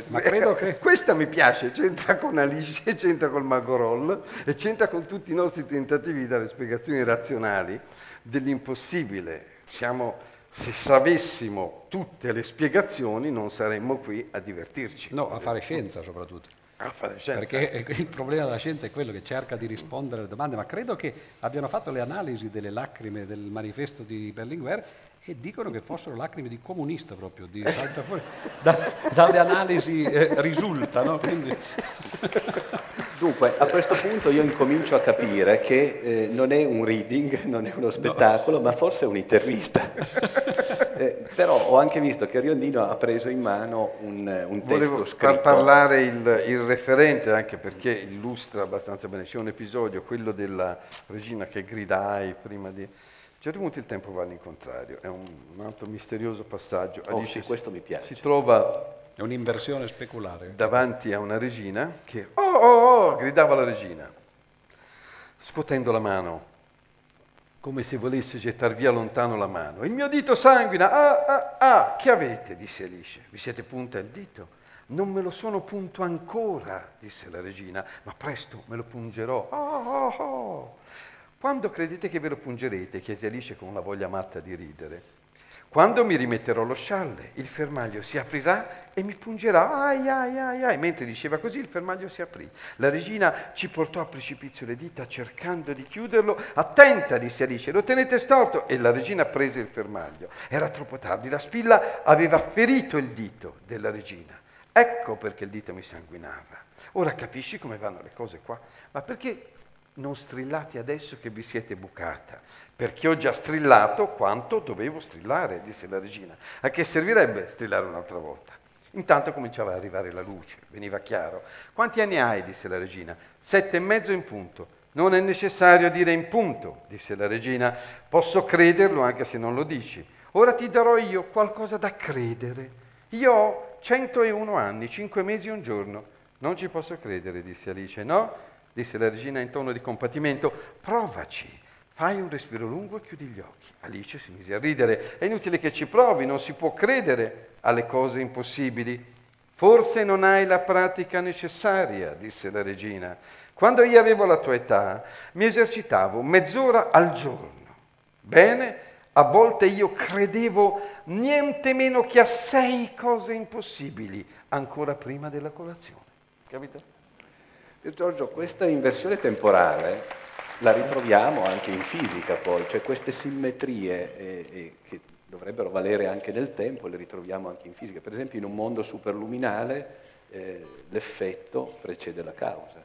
Ma credo che... Questa mi piace, c'entra con Alice, c'entra col Magorol e c'entra con tutti i nostri tentativi di dare spiegazioni razionali dell'impossibile. Siamo se sapessimo tutte le spiegazioni non saremmo qui a divertirci. No, a fare scienza soprattutto. Perché il problema della scienza è quello che cerca di rispondere alle domande, ma credo che abbiano fatto le analisi delle lacrime del manifesto di Berlinguer e dicono che fossero lacrime di comunista proprio, di da, dalle analisi eh, risulta. No? Quindi... Dunque, a questo punto io incomincio a capire che eh, non è un reading, non è uno spettacolo, no. ma forse è un'intervista. eh, però ho anche visto che Riondino ha preso in mano un, un testo Volevo scritto. far parlare il, il, referente, anche perché illustra abbastanza bene. C'è un episodio, quello della regina che gridai prima di... A certi punti il tempo va all'incontrario, è un, un altro misterioso passaggio. Oh, Alice sì, questo mi piace. Si trova è un'inversione speculare. Davanti a una regina che oh oh oh gridava la regina, scuotendo la mano, come se volesse gettar via lontano la mano. Il mio dito sanguina, ah ah ah, che avete? disse Alice. Vi siete punta il dito? Non me lo sono punto ancora, disse la regina, ma presto me lo pungerò. Oh, oh, oh. Quando credete che ve lo pungerete? chiese Alice con una voglia matta di ridere. Quando mi rimetterò lo scialle, il fermaglio si aprirà e mi pungerà. Ai, ai, ai, ai. Mentre diceva così, il fermaglio si aprì. La regina ci portò a precipizio le dita cercando di chiuderlo. Attenta, disse Alice, lo tenete storto. E la regina prese il fermaglio. Era troppo tardi, la spilla aveva ferito il dito della regina. Ecco perché il dito mi sanguinava. Ora capisci come vanno le cose qua? Ma perché non strillate adesso che vi siete bucata? perché ho già strillato quanto dovevo strillare, disse la regina. A che servirebbe strillare un'altra volta? Intanto cominciava ad arrivare la luce, veniva chiaro. Quanti anni hai? disse la regina. Sette e mezzo in punto. Non è necessario dire in punto, disse la regina. Posso crederlo anche se non lo dici. Ora ti darò io qualcosa da credere. Io ho 101 anni, cinque mesi e un giorno. Non ci posso credere, disse Alice. No? Disse la regina in tono di compatimento. Provaci. Fai un respiro lungo e chiudi gli occhi. Alice si mise a ridere. È inutile che ci provi, non si può credere alle cose impossibili. Forse non hai la pratica necessaria, disse la regina. Quando io avevo la tua età, mi esercitavo mezz'ora al giorno. Bene, a volte io credevo niente meno che a sei cose impossibili, ancora prima della colazione. Capito? Giorgio, questa inversione temporale la ritroviamo anche in fisica poi, cioè queste simmetrie eh, eh, che dovrebbero valere anche nel tempo, le ritroviamo anche in fisica. Per esempio in un mondo superluminale eh, l'effetto precede la causa.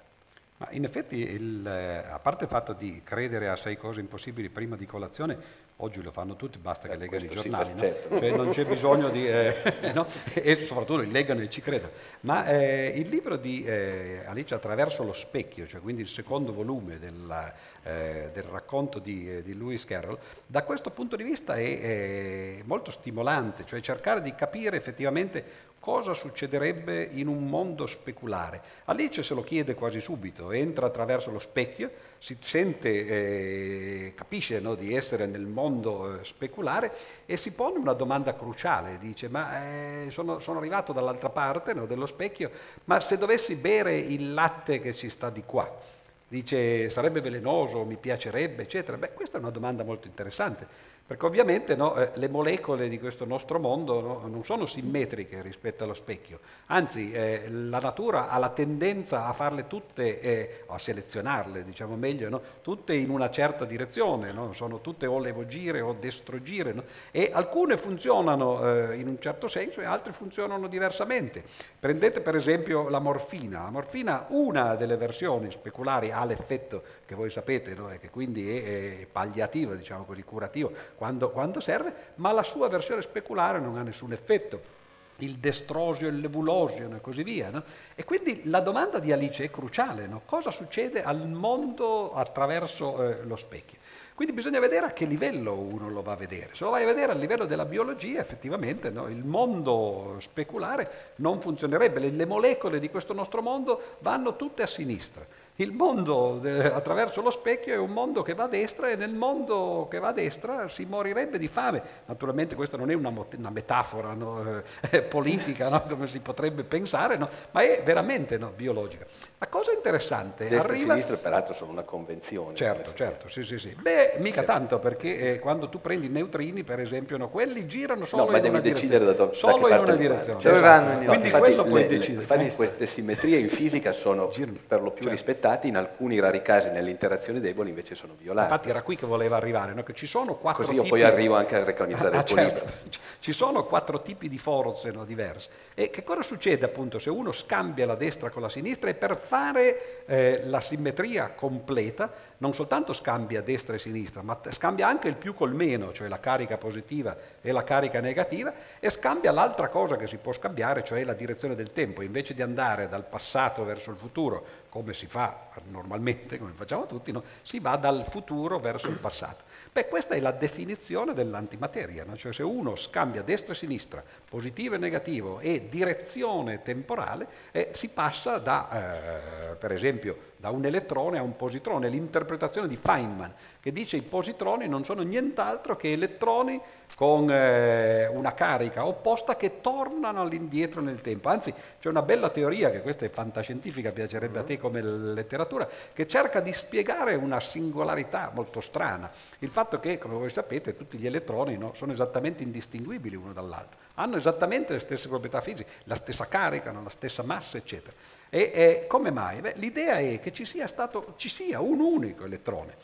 In effetti, il, eh, a parte il fatto di credere a sei cose impossibili prima di colazione, Oggi lo fanno tutti, basta che eh, leggano i giornali, sì, no? certo. cioè non c'è bisogno di... Eh, no? E soprattutto li leggano e ci credono. Ma eh, il libro di eh, Alice attraverso lo specchio, cioè quindi il secondo volume della, eh, del racconto di, eh, di, Lewis Carroll, da questo punto di vista è, è molto stimolante, cioè cercare di capire effettivamente cosa succederebbe in un mondo speculare. Alice se lo chiede quasi subito, entra attraverso lo specchio, si sente, eh, capisce no, di essere nel mondo eh, speculare e si pone una domanda cruciale, dice ma eh, sono, sono, arrivato dall'altra parte no, dello specchio, ma se dovessi bere il latte che ci sta di qua, Dice sarebbe velenoso, mi piacerebbe, eccetera. Beh, questa è una domanda molto interessante perché ovviamente no, eh, le molecole di questo nostro mondo no, non sono simmetriche rispetto allo specchio, anzi eh, la natura ha la tendenza a farle tutte, eh, a selezionarle, diciamo meglio, no, tutte in una certa direzione, sono tutte o levogire o destrogire, e alcune funzionano eh, in un certo senso e altre funzionano diversamente. Prendete per esempio la morfina. La morfina, una delle versioni speculari ha l'effetto che voi sapete, e che quindi è, è palliativo, diciamo così, curativo, quando, quando serve, ma la sua versione speculare non ha nessun effetto il destrosio, il nebulosio e così via. No? E quindi la domanda di Alice è cruciale, no? cosa succede al mondo attraverso eh, lo specchio? Quindi bisogna vedere a che livello uno lo va a vedere. Se lo vai a vedere a livello della biologia, effettivamente no? il mondo speculare non funzionerebbe, le, le molecole di questo nostro mondo vanno tutte a sinistra. Il mondo de, attraverso lo specchio è un mondo che va a destra e nel mondo che va a destra si morirebbe di fame. Naturalmente questa non è una, una metafora no, eh, politica, no, come si potrebbe pensare, no, ma è veramente biologica. La cosa interessante Destra arriva... e sinistra peraltro sono una convenzione. Certo, certo, sì, sì, sì. Beh, mica sì. tanto perché eh, quando tu prendi i neutrini, per esempio, quelli girano solo no, in una direzione. Da do, solo da in una direzione. Vanno? Esatto. Quindi infatti, quello le, puoi decidere. Infatti queste simmetrie in fisica sono per lo più certo. rispettate rispettati, in alcuni rari casi nelle interazioni deboli invece sono violati. Infatti era qui che voleva arrivare, no? che ci sono quattro Così io tipi... poi arrivo anche a reclamizzare ah, il. Certo. Ci sono quattro tipi di forze no, diverse. E che cosa succede appunto se uno scambia la destra con la sinistra e per fare eh, la simmetria completa non soltanto scambia destra e sinistra, ma scambia anche il più col meno, cioè la carica positiva e la carica negativa, e scambia l'altra cosa che si può scambiare, cioè la direzione del tempo. Invece di andare dal passato verso il futuro, come si fa normalmente, come facciamo tutti, no? si va dal futuro verso il passato. Beh, questa è la definizione dell'antimateria, no? cioè se uno scambia destra e sinistra, positivo e negativo e direzione temporale, eh, si passa da, eh, per esempio, da un elettrone a un positrone, l'interpretazione di Feynman, che dice i positroni non sono nient'altro che elettroni con eh, una carica opposta che tornano all'indietro nel tempo. Anzi, c'è una bella teoria, che questa è fantascientifica, piacerebbe a te come letteratura, che cerca di spiegare una singolarità molto strana. Il fatto che, come voi sapete, tutti gli elettroni no, sono esattamente indistinguibili uno dall'altro, hanno esattamente le stesse proprietà fisiche, la stessa carica, la stessa massa, eccetera. E, e come mai? Beh, l'idea è che ci sia, stato, ci sia un unico elettrone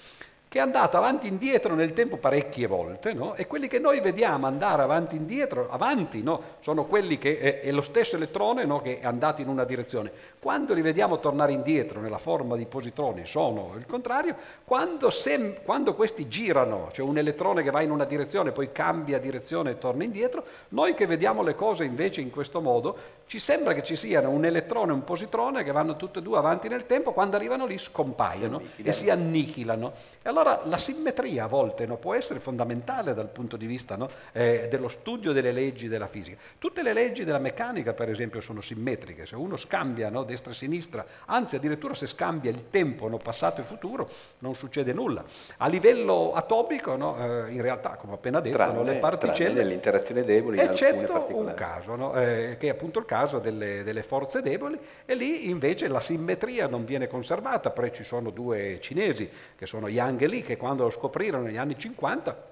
che è andato avanti e indietro nel tempo parecchie volte, no? e quelli che noi vediamo andare avanti e indietro, avanti, no? sono quelli che è, è lo stesso elettrone no? che è andato in una direzione. Quando li vediamo tornare indietro nella forma di positroni sono il contrario, quando, sem- quando questi girano, cioè un elettrone che va in una direzione, poi cambia direzione e torna indietro, noi che vediamo le cose invece in questo modo, ci sembra che ci siano un elettrone e un positrone che vanno tutte e due avanti nel tempo, quando arrivano lì scompaiono si e si annichilano. E allora la simmetria a volte no, può essere fondamentale dal punto di vista no, eh, dello studio delle leggi della fisica. Tutte le leggi della meccanica, per esempio, sono simmetriche. Se uno scambia no, destra e sinistra, anzi addirittura se scambia il tempo passato e futuro, non succede nulla. A livello atomico, eh, in realtà, come ho appena detto, tranne, le particelle... le interazioni deboli in eccetto un caso, eh, che è appunto il caso caso delle, delle, forze deboli e lì invece la simmetria non viene conservata, però ci sono due cinesi che sono Yang e Li che quando lo scoprirono negli anni 50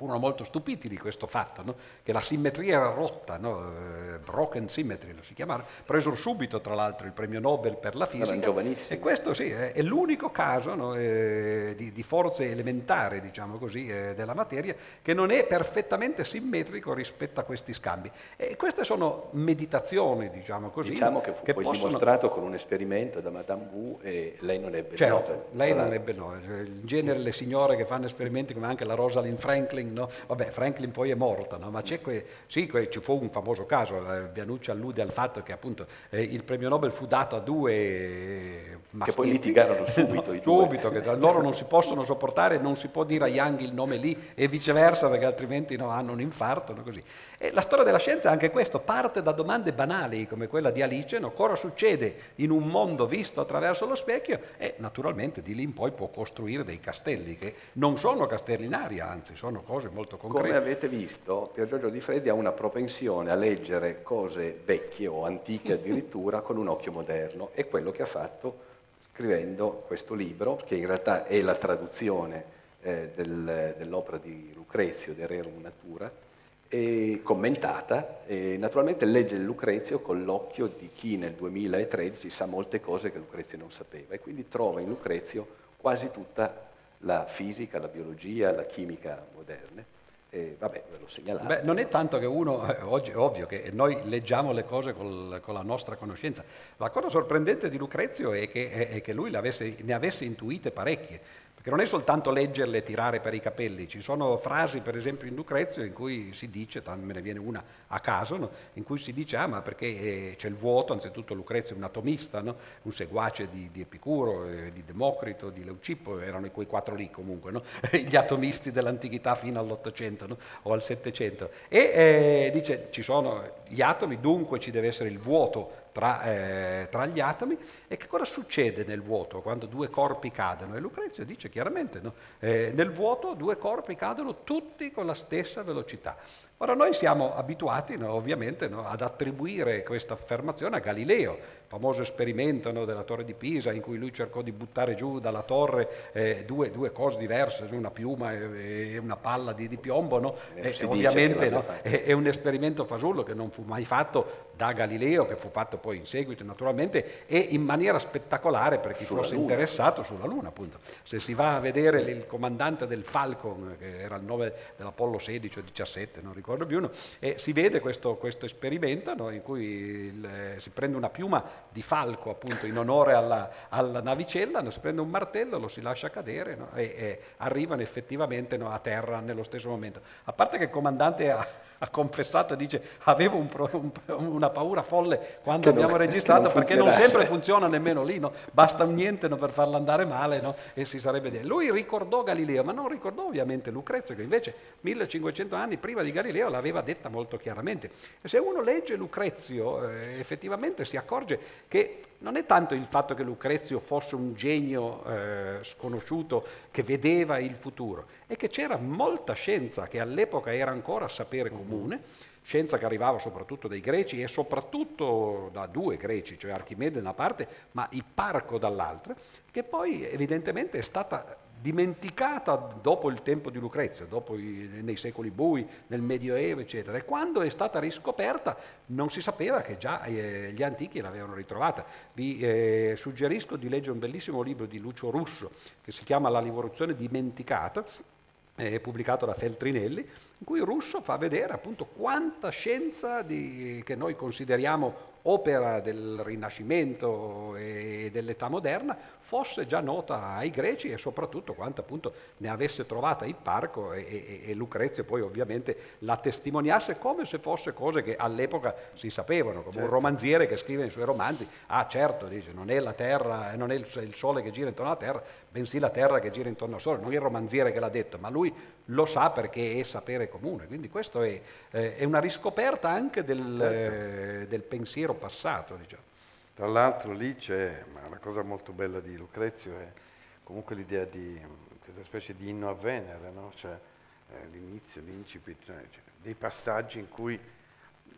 furono molto stupiti di questo fatto, no? che la simmetria era rotta, no? eh, broken symmetry lo si chiamava, presero subito tra l'altro il premio Nobel per la fisica. E questo sì, è, l'unico caso no? eh, di, di, forze elementari, diciamo così, eh, della materia, che non è perfettamente simmetrico rispetto a questi scambi. E queste sono meditazioni, diciamo così. Diciamo che fu che poi possono... dimostrato con un esperimento da Madame Wu e lei non ebbe certo, nota. lei non ebbe nota. In genere le signore che fanno esperimenti come anche la Rosalind Franklin Franklin, no? vabbè Franklin poi è morta, no? ma c'è que... sì, que... ci fu un famoso caso, eh, Bianucci allude al fatto che appunto eh, il premio Nobel fu dato a due maschietti. Che poi litigarono subito no. Subito, che loro non si possono sopportare, non si può dire a Young il nome lì e viceversa perché altrimenti no, hanno un infarto. No, così. E la storia della scienza è anche questo, parte da domande banali come quella di Alice, no? cosa succede in un mondo visto attraverso lo specchio e naturalmente di lì in poi può costruire dei castelli che non sono castelli in aria, anzi sono cose molto concrete. Come avete visto, Pier Giorgio Di Freddi ha una propensione a leggere cose vecchie o antiche addirittura con un occhio moderno, è quello che ha fatto scrivendo questo libro, che in realtà è la traduzione eh, del, dell'opera di Lucrezio, De Rerum Natura, e commentata e naturalmente legge Lucrezio con l'occhio di chi nel 2013 sa molte cose che Lucrezio non sapeva e quindi trova in Lucrezio quasi tutta la fisica, la biologia, la chimica moderne. E vabbè, ve lo segnalate. Beh, non è tanto che uno, eh, oggi è ovvio che noi leggiamo le cose col, con la nostra conoscenza. La cosa sorprendente di Lucrezio è che, è che lui ne avesse intuite parecchie. Perché non è soltanto leggerle e tirare per i capelli, ci sono frasi per esempio in Lucrezio in cui si dice, me ne viene una a caso, no? in cui si dice ah ma perché eh, c'è il vuoto, anzitutto Lucrezio è un atomista, no? un seguace di, di Epicuro, eh, di Democrito, di Leucippo, erano quei quattro lì comunque, no? gli atomisti dell'antichità fino all'Ottocento o al Settecento. E eh, dice ci sono gli atomi, dunque ci deve essere il vuoto tra, eh, tra, gli atomi e che cosa succede nel vuoto quando due corpi cadono? E Lucrezio dice chiaramente, no? eh, nel vuoto due corpi cadono tutti con la stessa velocità. Ora noi siamo abituati no, ovviamente no, ad attribuire questa affermazione a Galileo, famoso esperimento no, della torre di Pisa in cui lui cercò di buttare giù dalla torre eh, due, due, cose diverse, una piuma e, e una palla di, di piombo. No? E, ovviamente no, è, è, un esperimento fasullo che non fu mai fatto da Galileo, che fu fatto poi in seguito naturalmente, e in maniera spettacolare per chi sulla fosse Luna. interessato sulla Luna. Appunto. Se si va a vedere il comandante del Falcon, che era il nome dell'Apollo 16 o 17, non ricordo più, e si vede questo, questo esperimento in cui il, si prende una piuma di falco appunto in onore alla, alla navicella, no? si prende un martello, lo si lascia cadere no? e, e, arrivano effettivamente no, a terra nello stesso momento. A parte che il comandante ha, ha confessato, dice avevo un pro, un, una paura folle quando che abbiamo non, registrato non perché non sempre funziona nemmeno lì, no? basta un niente no, per farla andare male no? e si sarebbe detto. Lui ricordò Galileo, ma non ricordò ovviamente Lucrezio che invece 1500 anni prima di Galileo l'aveva detta molto chiaramente. E se uno legge Lucrezio eh, effettivamente si accorge che non è tanto il fatto che Lucrezio fosse un genio eh, sconosciuto che vedeva il futuro, è che c'era molta scienza che all'epoca era ancora sapere comune, scienza che arrivava soprattutto dai greci e soprattutto da due greci, cioè Archimede da una parte, ma Ipparco dall'altra, che poi evidentemente è stata dimenticata dopo il tempo di Lucrezio, i, nei secoli bui, nel Medioevo, eccetera. E quando è stata riscoperta non si sapeva che già eh, gli antichi l'avevano ritrovata. Vi eh, suggerisco di leggere un bellissimo libro di Lucio Russo che si chiama La rivoluzione dimenticata, eh, pubblicato da Feltrinelli, in cui Russo fa vedere appunto quanta scienza di, che noi consideriamo opera del Rinascimento e dell'età moderna fosse già nota ai greci e soprattutto quanto appunto ne avesse trovata Ipparco e, e, e Lucrezio poi ovviamente la testimoniasse come se fosse cose che all'epoca si sapevano, come certo. un romanziere che scrive nei suoi romanzi, ah certo, dice, non è la terra, non è il sole che gira intorno alla terra, bensì la terra che gira intorno al sole, non è il romanziere che l'ha detto, ma lui lo sa perché è sapere comune, quindi questo è, eh, è una riscoperta anche del, certo. eh, del pensiero passato. Diciamo. Tra l'altro lì c'è, la cosa molto bella di Lucrezio è comunque l'idea di questa specie di inno a Venere, no? cioè, eh, l'inizio, l'incipit, cioè, dei passaggi in cui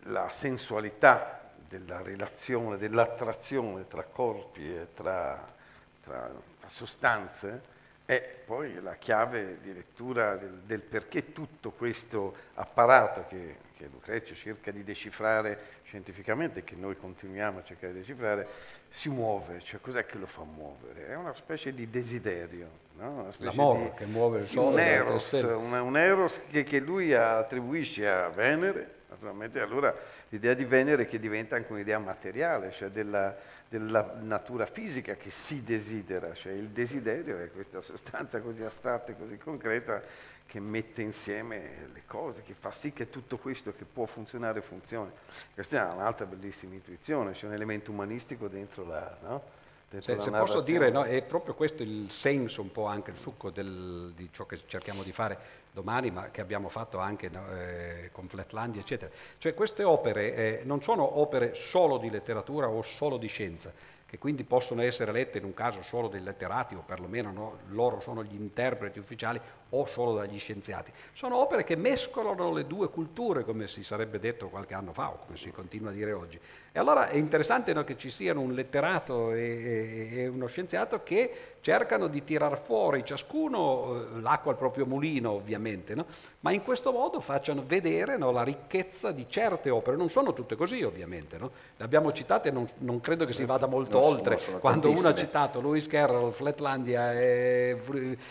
la sensualità della relazione, dell'attrazione tra corpi e tra, tra, tra sostanze è poi la chiave di lettura del, del perché tutto questo apparato che, che, Lucrezio cerca di decifrare scientificamente che noi continuiamo a cercare di decifrare, si muove, cioè cos'è che lo fa muovere? È una specie di desiderio, no? l'amore di, che muove il sole. Un eros, un, un eros che, che lui attribuisce a Venere, naturalmente allora l'idea di Venere che diventa anche un'idea materiale, cioè della, della natura fisica che si desidera, cioè il desiderio è questa sostanza così astratta e così concreta che mette insieme le cose, che fa sì che tutto questo che può funzionare funzioni. Questa è un'altra bellissima intuizione, c'è un elemento umanistico dentro la... No? Se, se posso dire, no, è proprio questo il senso, un po' anche il succo del, di ciò che cerchiamo di fare domani, ma che abbiamo fatto anche eh, con Flatlandia, eccetera. Cioè queste opere eh, non sono opere solo di letteratura o solo di scienza, che quindi possono essere lette in un caso solo dai letterati o perlomeno no, loro sono gli interpreti ufficiali o solo dagli scienziati. Sono opere che mescolano le due culture, come si sarebbe detto qualche anno fa o come si continua a dire oggi. E allora è interessante no, che ci siano un letterato e, e, uno scienziato che cercano di tirar fuori ciascuno eh, l'acqua al proprio mulino, ovviamente, no? ma in questo modo facciano vedere no, la ricchezza di certe opere. Non sono tutte così, ovviamente. Le abbiamo citate, non, non, credo che si vada molto non oltre. Sono, sono Quando uno ha citato Lewis Carroll, Flatlandia, e,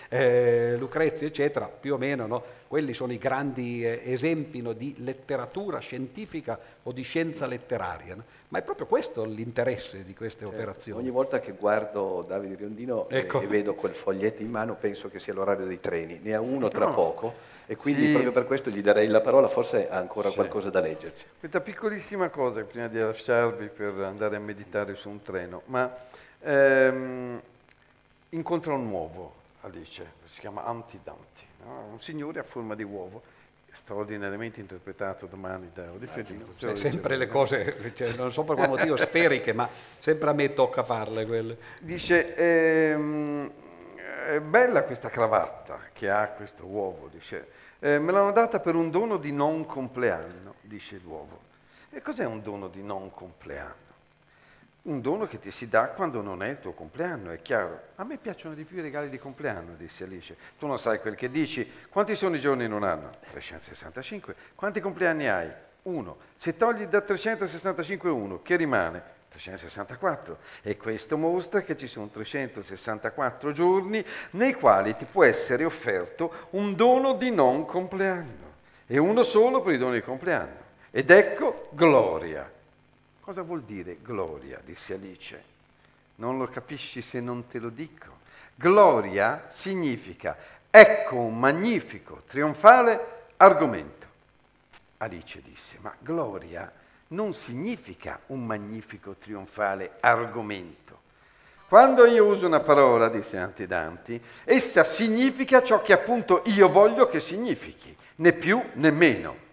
e Lucrezia, eccetera, più o meno, no? quelli sono i grandi eh, esempi no, di letteratura scientifica o di scienza letteraria. No? Ma è proprio questo l'interesse di queste certo. operazioni. Ogni volta che guardo Davide Riondino ecco. e, e, vedo quel foglietto in mano penso che sia l'orario dei treni, ne ha uno tra poco e quindi sì. proprio per questo gli darei la parola, forse ha ancora sì. qualcosa da leggerci. Questa piccolissima cosa prima di lasciarvi per andare a meditare su un treno, ma ehm, incontra un uovo Alice, si chiama Antidanti, no? un signore a forma di uovo, straordinariamente interpretato domani da Odifredino. Cioè, sempre le cose, cioè, non so per quale motivo, sferiche, ma sempre a me tocca farle quelle. Dice, ehm, è bella questa cravatta che ha questo uovo, dice, eh, me l'hanno data per un dono di non compleanno, dice l'uovo. E cos'è un dono di non compleanno? Un dono che ti si dà quando non è il tuo compleanno, è chiaro. A me piacciono di più i regali di compleanno, disse Alice. Tu non sai quel che dici. Quanti sono i giorni in un anno? 365. Quanti compleanni hai? Uno. Se togli da 365 uno, che rimane? 364 e questo mostra che ci sono 364 giorni nei quali ti può essere offerto un dono di non compleanno e uno solo per i doni di compleanno. Ed ecco gloria. Cosa vuol dire gloria? disse Alice. Non lo capisci se non te lo dico. Gloria significa ecco un magnifico, trionfale argomento. Alice disse, ma gloria non significa un magnifico, trionfale argomento. Quando io uso una parola, disse Antidanti, essa significa ciò che appunto io voglio che significhi, né più né meno.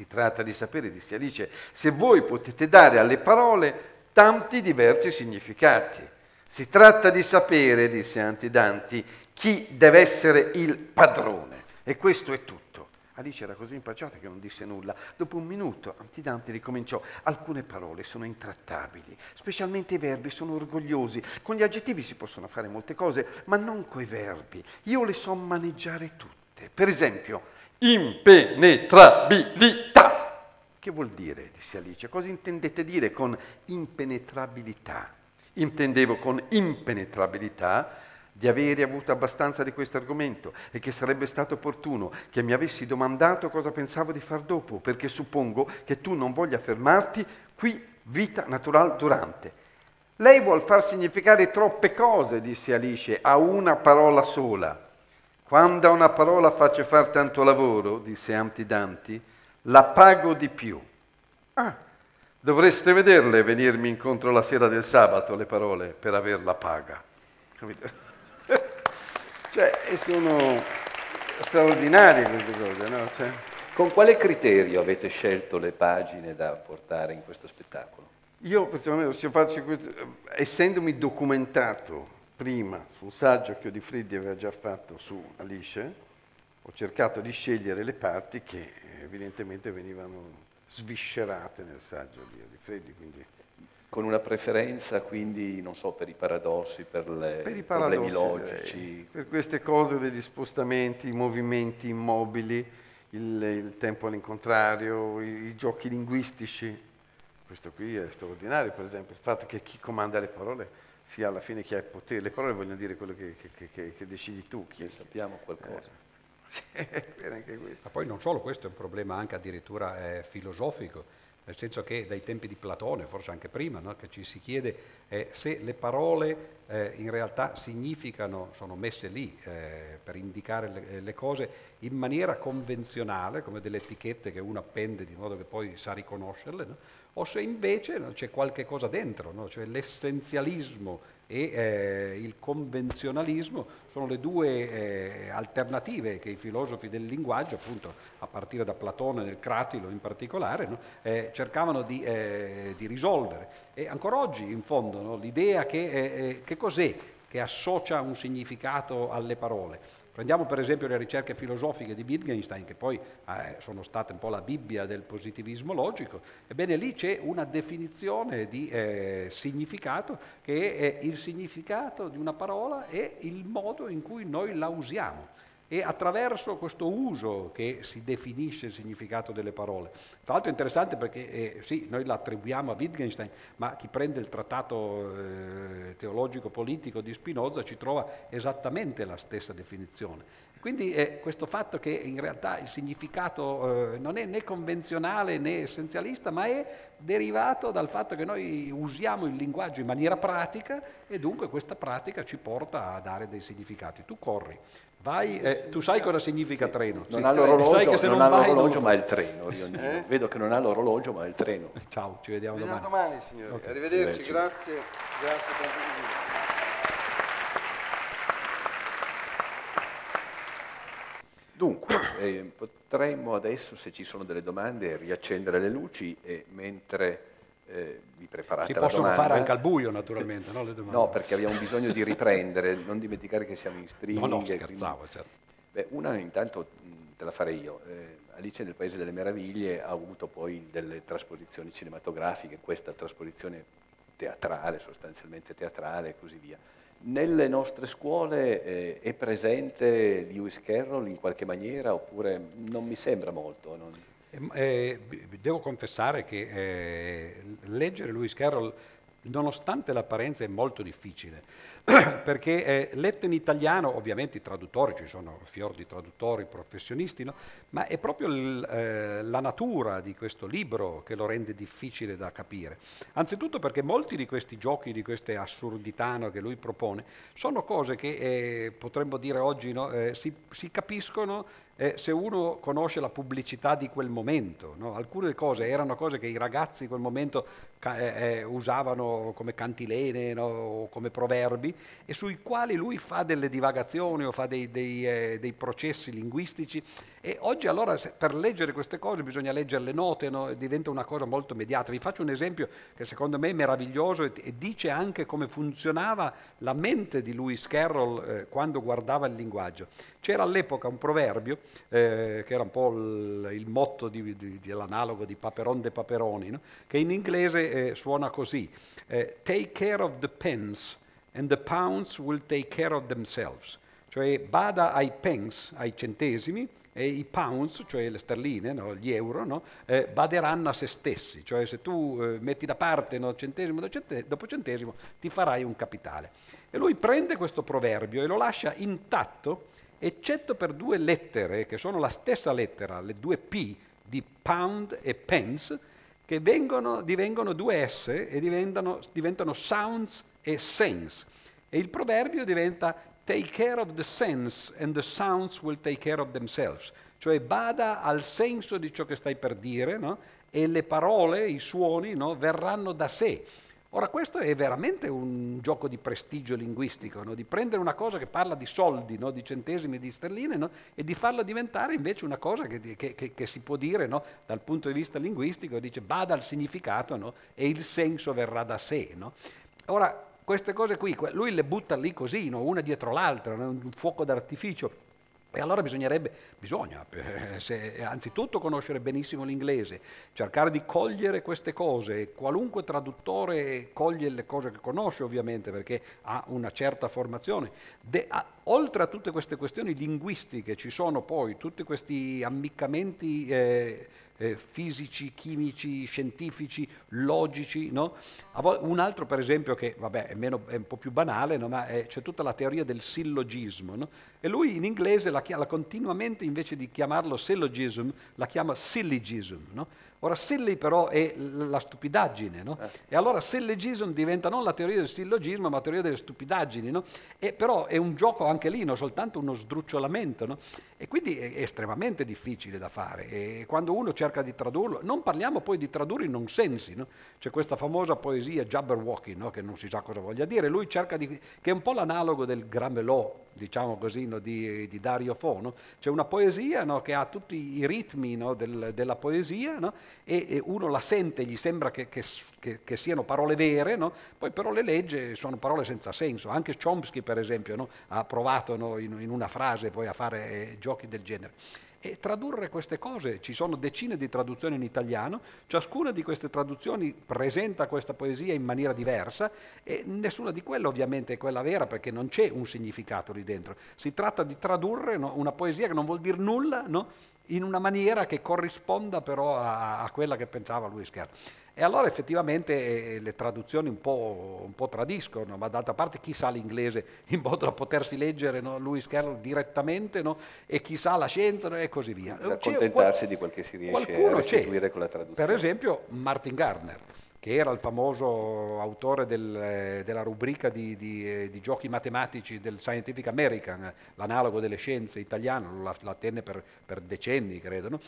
Si tratta di sapere, disse Alice, se voi potete dare alle parole tanti diversi significati. Si tratta di sapere, disse Antidanti, chi deve essere il padrone. E questo è tutto. Alice era così impacciata che non disse nulla. Dopo un minuto Antidanti ricominciò. Alcune parole sono intrattabili, specialmente i verbi sono orgogliosi. Con gli aggettivi si possono fare molte cose, ma non coi verbi. Io le so maneggiare tutte. Per esempio, impenetrabilità. Che vuol dire? disse Alice. Cosa intendete dire con impenetrabilità? Intendevo con impenetrabilità di avere avuto abbastanza di questo argomento e che sarebbe stato opportuno che mi avessi domandato cosa pensavo di far dopo, perché suppongo che tu non voglia fermarti qui vita natural durante. Lei vuol far significare troppe cose, disse Alice, a una parola sola. Quando a una parola faccio fare tanto lavoro, disse Antidanti, la pago di più. Ah, dovreste vederle venirmi incontro la sera del sabato, le parole, per aver la paga. cioè, sono straordinarie queste cose, no? Cioè... Con quale criterio avete scelto le pagine da portare in questo spettacolo? Io personalmente, questo, essendomi documentato prima sul saggio che Odifreddi aveva già fatto su Alice, ho cercato di scegliere le parti che evidentemente venivano sviscerate nel saggio di Odifreddi. Quindi... Con una preferenza quindi, non so, per i paradossi, per, le, per i problemi logici? Per queste cose degli spostamenti, i movimenti immobili, il, il tempo all'incontrario, i, i giochi linguistici. Questo qui è straordinario, per esempio, il fatto che chi comanda le parole sia alla fine chi ha il potere. Le parole vogliono dire quello che, che, che, che decidi tu. Chi, sappiamo qualcosa. Eh, Ma poi non solo questo è un problema anche addirittura eh, filosofico, nel senso che dai tempi di Platone, forse anche prima, no, che ci si chiede eh, se le parole eh, in realtà significano, sono messe lì eh, per indicare le, le, cose in maniera convenzionale, come delle etichette che uno appende di modo che poi sa riconoscerle, no? O se invece no, c'è qualche cosa dentro, no? cioè l'essenzialismo e eh, il convenzionalismo sono le due eh, alternative che i filosofi del linguaggio, appunto a partire da Platone nel Cratilo in particolare, no? eh, cercavano di, eh, di, risolvere. E ancora oggi, in fondo, l'idea che, eh, eh, che cos'è che associa un significato alle parole. Prendiamo per esempio le ricerche filosofiche di Wittgenstein, che poi eh, sono state un po' la Bibbia del positivismo logico. Ebbene, lì c'è una definizione di eh, significato che è il significato di una parola e il modo in cui noi la usiamo e attraverso questo uso che si definisce il significato delle parole. Tra l'altro è interessante perché eh, sì, noi la attribuiamo a Wittgenstein, ma chi prende il trattato eh, teologico-politico di Spinoza ci trova esattamente la stessa definizione. Quindi eh, questo fatto che in realtà il significato eh, non è né convenzionale né essenzialista, ma è derivato dal fatto che noi usiamo il linguaggio in maniera pratica e dunque questa pratica ci porta a dare dei significati. Tu corri, vai, eh, tu sai cosa significa sì, treno. Non ha l'orologio, non non ha l'orologio ma è il treno. Eh? Vedo che non ha l'orologio ma è il treno. Ciao, ci vediamo, vediamo domani. domani signori. Okay. Arrivederci, grazie. Grazie per Dunque, eh, potremmo adesso, se ci sono delle domande, riaccendere le luci e mentre eh, vi preparate si possono domanda, fare anche al buio, naturalmente, no? no? perché abbiamo bisogno di riprendere, non dimenticare che siamo in streaming. No, no, scherzavo, quindi... certo. Beh, una intanto te la farei io. Eh, Alice nel Paese delle Meraviglie ha avuto poi delle trasposizioni cinematografiche, questa trasposizione teatrale, sostanzialmente teatrale e così via. Nelle nostre scuole eh, è presente Lewis Carroll in qualche maniera oppure non mi sembra molto? Non... Eh, devo confessare che eh, leggere Lewis Carroll, nonostante l'apparenza, è molto difficile perché è letto in italiano, ovviamente i traduttori, ci sono fior di traduttori professionisti, no? ma è proprio l, eh, la natura di questo libro che lo rende difficile da capire. Anzitutto perché molti di questi giochi, di queste assurdità no, che lui propone, sono cose che eh, potremmo dire oggi no, eh, si, si, capiscono eh, se uno conosce la pubblicità di quel momento. Alcune cose erano cose che i ragazzi in quel momento eh, eh, usavano come cantilene o come proverbi e sui quali lui fa delle divagazioni o fa dei, dei, eh, dei processi linguistici e oggi allora per leggere queste cose bisogna leggere le note, no? diventa una cosa molto immediata. Vi faccio un esempio che secondo me è meraviglioso e, e dice anche come funzionava la mente di Lewis Carroll eh, quando guardava il linguaggio. C'era all'epoca un proverbio eh, che era un po' il, il motto di, di, dell'analogo di Paperon de Paperoni, no? che in inglese eh, suona così, eh, take care of the pence and the pounds will take care of themselves. Cioè bada ai pence, ai centesimi, e i pounds, cioè le sterline, no, gli euro, no, eh, baderanno a se stessi, cioè se tu eh, metti da parte no, centesimo dopo centesimo ti farai un capitale. E lui prende questo proverbio e lo lascia intatto, eccetto per due lettere, che sono la stessa lettera, le due P di pound e pence, che vengono, divengono due S e diventano, diventano sounds e sense. E il proverbio diventa take care of the sense and the sounds will take care of themselves. Cioè bada al senso di ciò che stai per dire no? e le parole, i suoni no? verranno da sé. Ora questo è veramente un gioco di prestigio linguistico, no? di prendere una cosa che parla di soldi, no? di centesimi, di sterline, no? e di farla diventare invece una cosa che, che, che, che si può dire dal punto di vista linguistico, dice bada al significato e il senso verrà da sé. Ora queste cose qui, lui le butta lì così, una dietro l'altra, un fuoco d'artificio. E allora bisognerebbe, bisogna eh, se, anzitutto conoscere benissimo l'inglese, cercare di cogliere queste cose, qualunque traduttore coglie le cose che conosce ovviamente perché ha una certa formazione. De, a, oltre a tutte queste questioni linguistiche ci sono poi tutti questi ammiccamenti eh, eh, fisici, chimici, scientifici, logici. No? Un altro per esempio che vabbè, è, meno, è un po' più banale, no? ma è, c'è tutta la teoria del sillogismo. No? E lui in inglese la chiama continuamente, invece di chiamarlo syllogism, la chiama syllogism. Ora silly però è la stupidaggine, no? eh. E allora syllogism diventa non la teoria del sillogismo, ma la teoria delle stupidaggini, no? E però è un gioco anche lì, non soltanto uno sdrucciolamento, no? E quindi è estremamente difficile da fare. E quando uno cerca di tradurlo, non parliamo poi di tradurre i non sensi, no? c'è questa famosa poesia Jabberwocky, no? che non si sa cosa voglia dire, lui cerca di, che è un po' l'analogo del Gramelò, diciamo così, no? di, di, Dario Fo, c'è una poesia che ha tutti i ritmi del, della poesia e, e, uno la sente, gli sembra che, che, che, che siano parole vere, poi però le legge sono parole senza senso, anche Chomsky per esempio ha provato in, in, una frase poi a fare eh, giochi del genere e tradurre queste cose. Ci sono decine di traduzioni in italiano, ciascuna di queste traduzioni presenta questa poesia in maniera diversa e nessuna di quelle ovviamente è quella vera perché non c'è un significato lì dentro. Si tratta di tradurre no, una poesia che non vuol dire nulla no, in una maniera che corrisponda però a, a quella che pensava Lewis Carroll. E allora effettivamente eh, le traduzioni un po', un po', tradiscono, ma d'altra parte chi sa l'inglese in modo da potersi leggere no, Lewis Carroll direttamente no, e chi sa la scienza no, e così via. Accontentarsi di quel che si riesce a restituire con la traduzione. Per esempio Martin Gardner che era il famoso autore del, eh, della rubrica di, di, eh, di, giochi matematici del Scientific American, l'analogo delle scienze italiano, la, la tenne per, per, decenni, credo. No?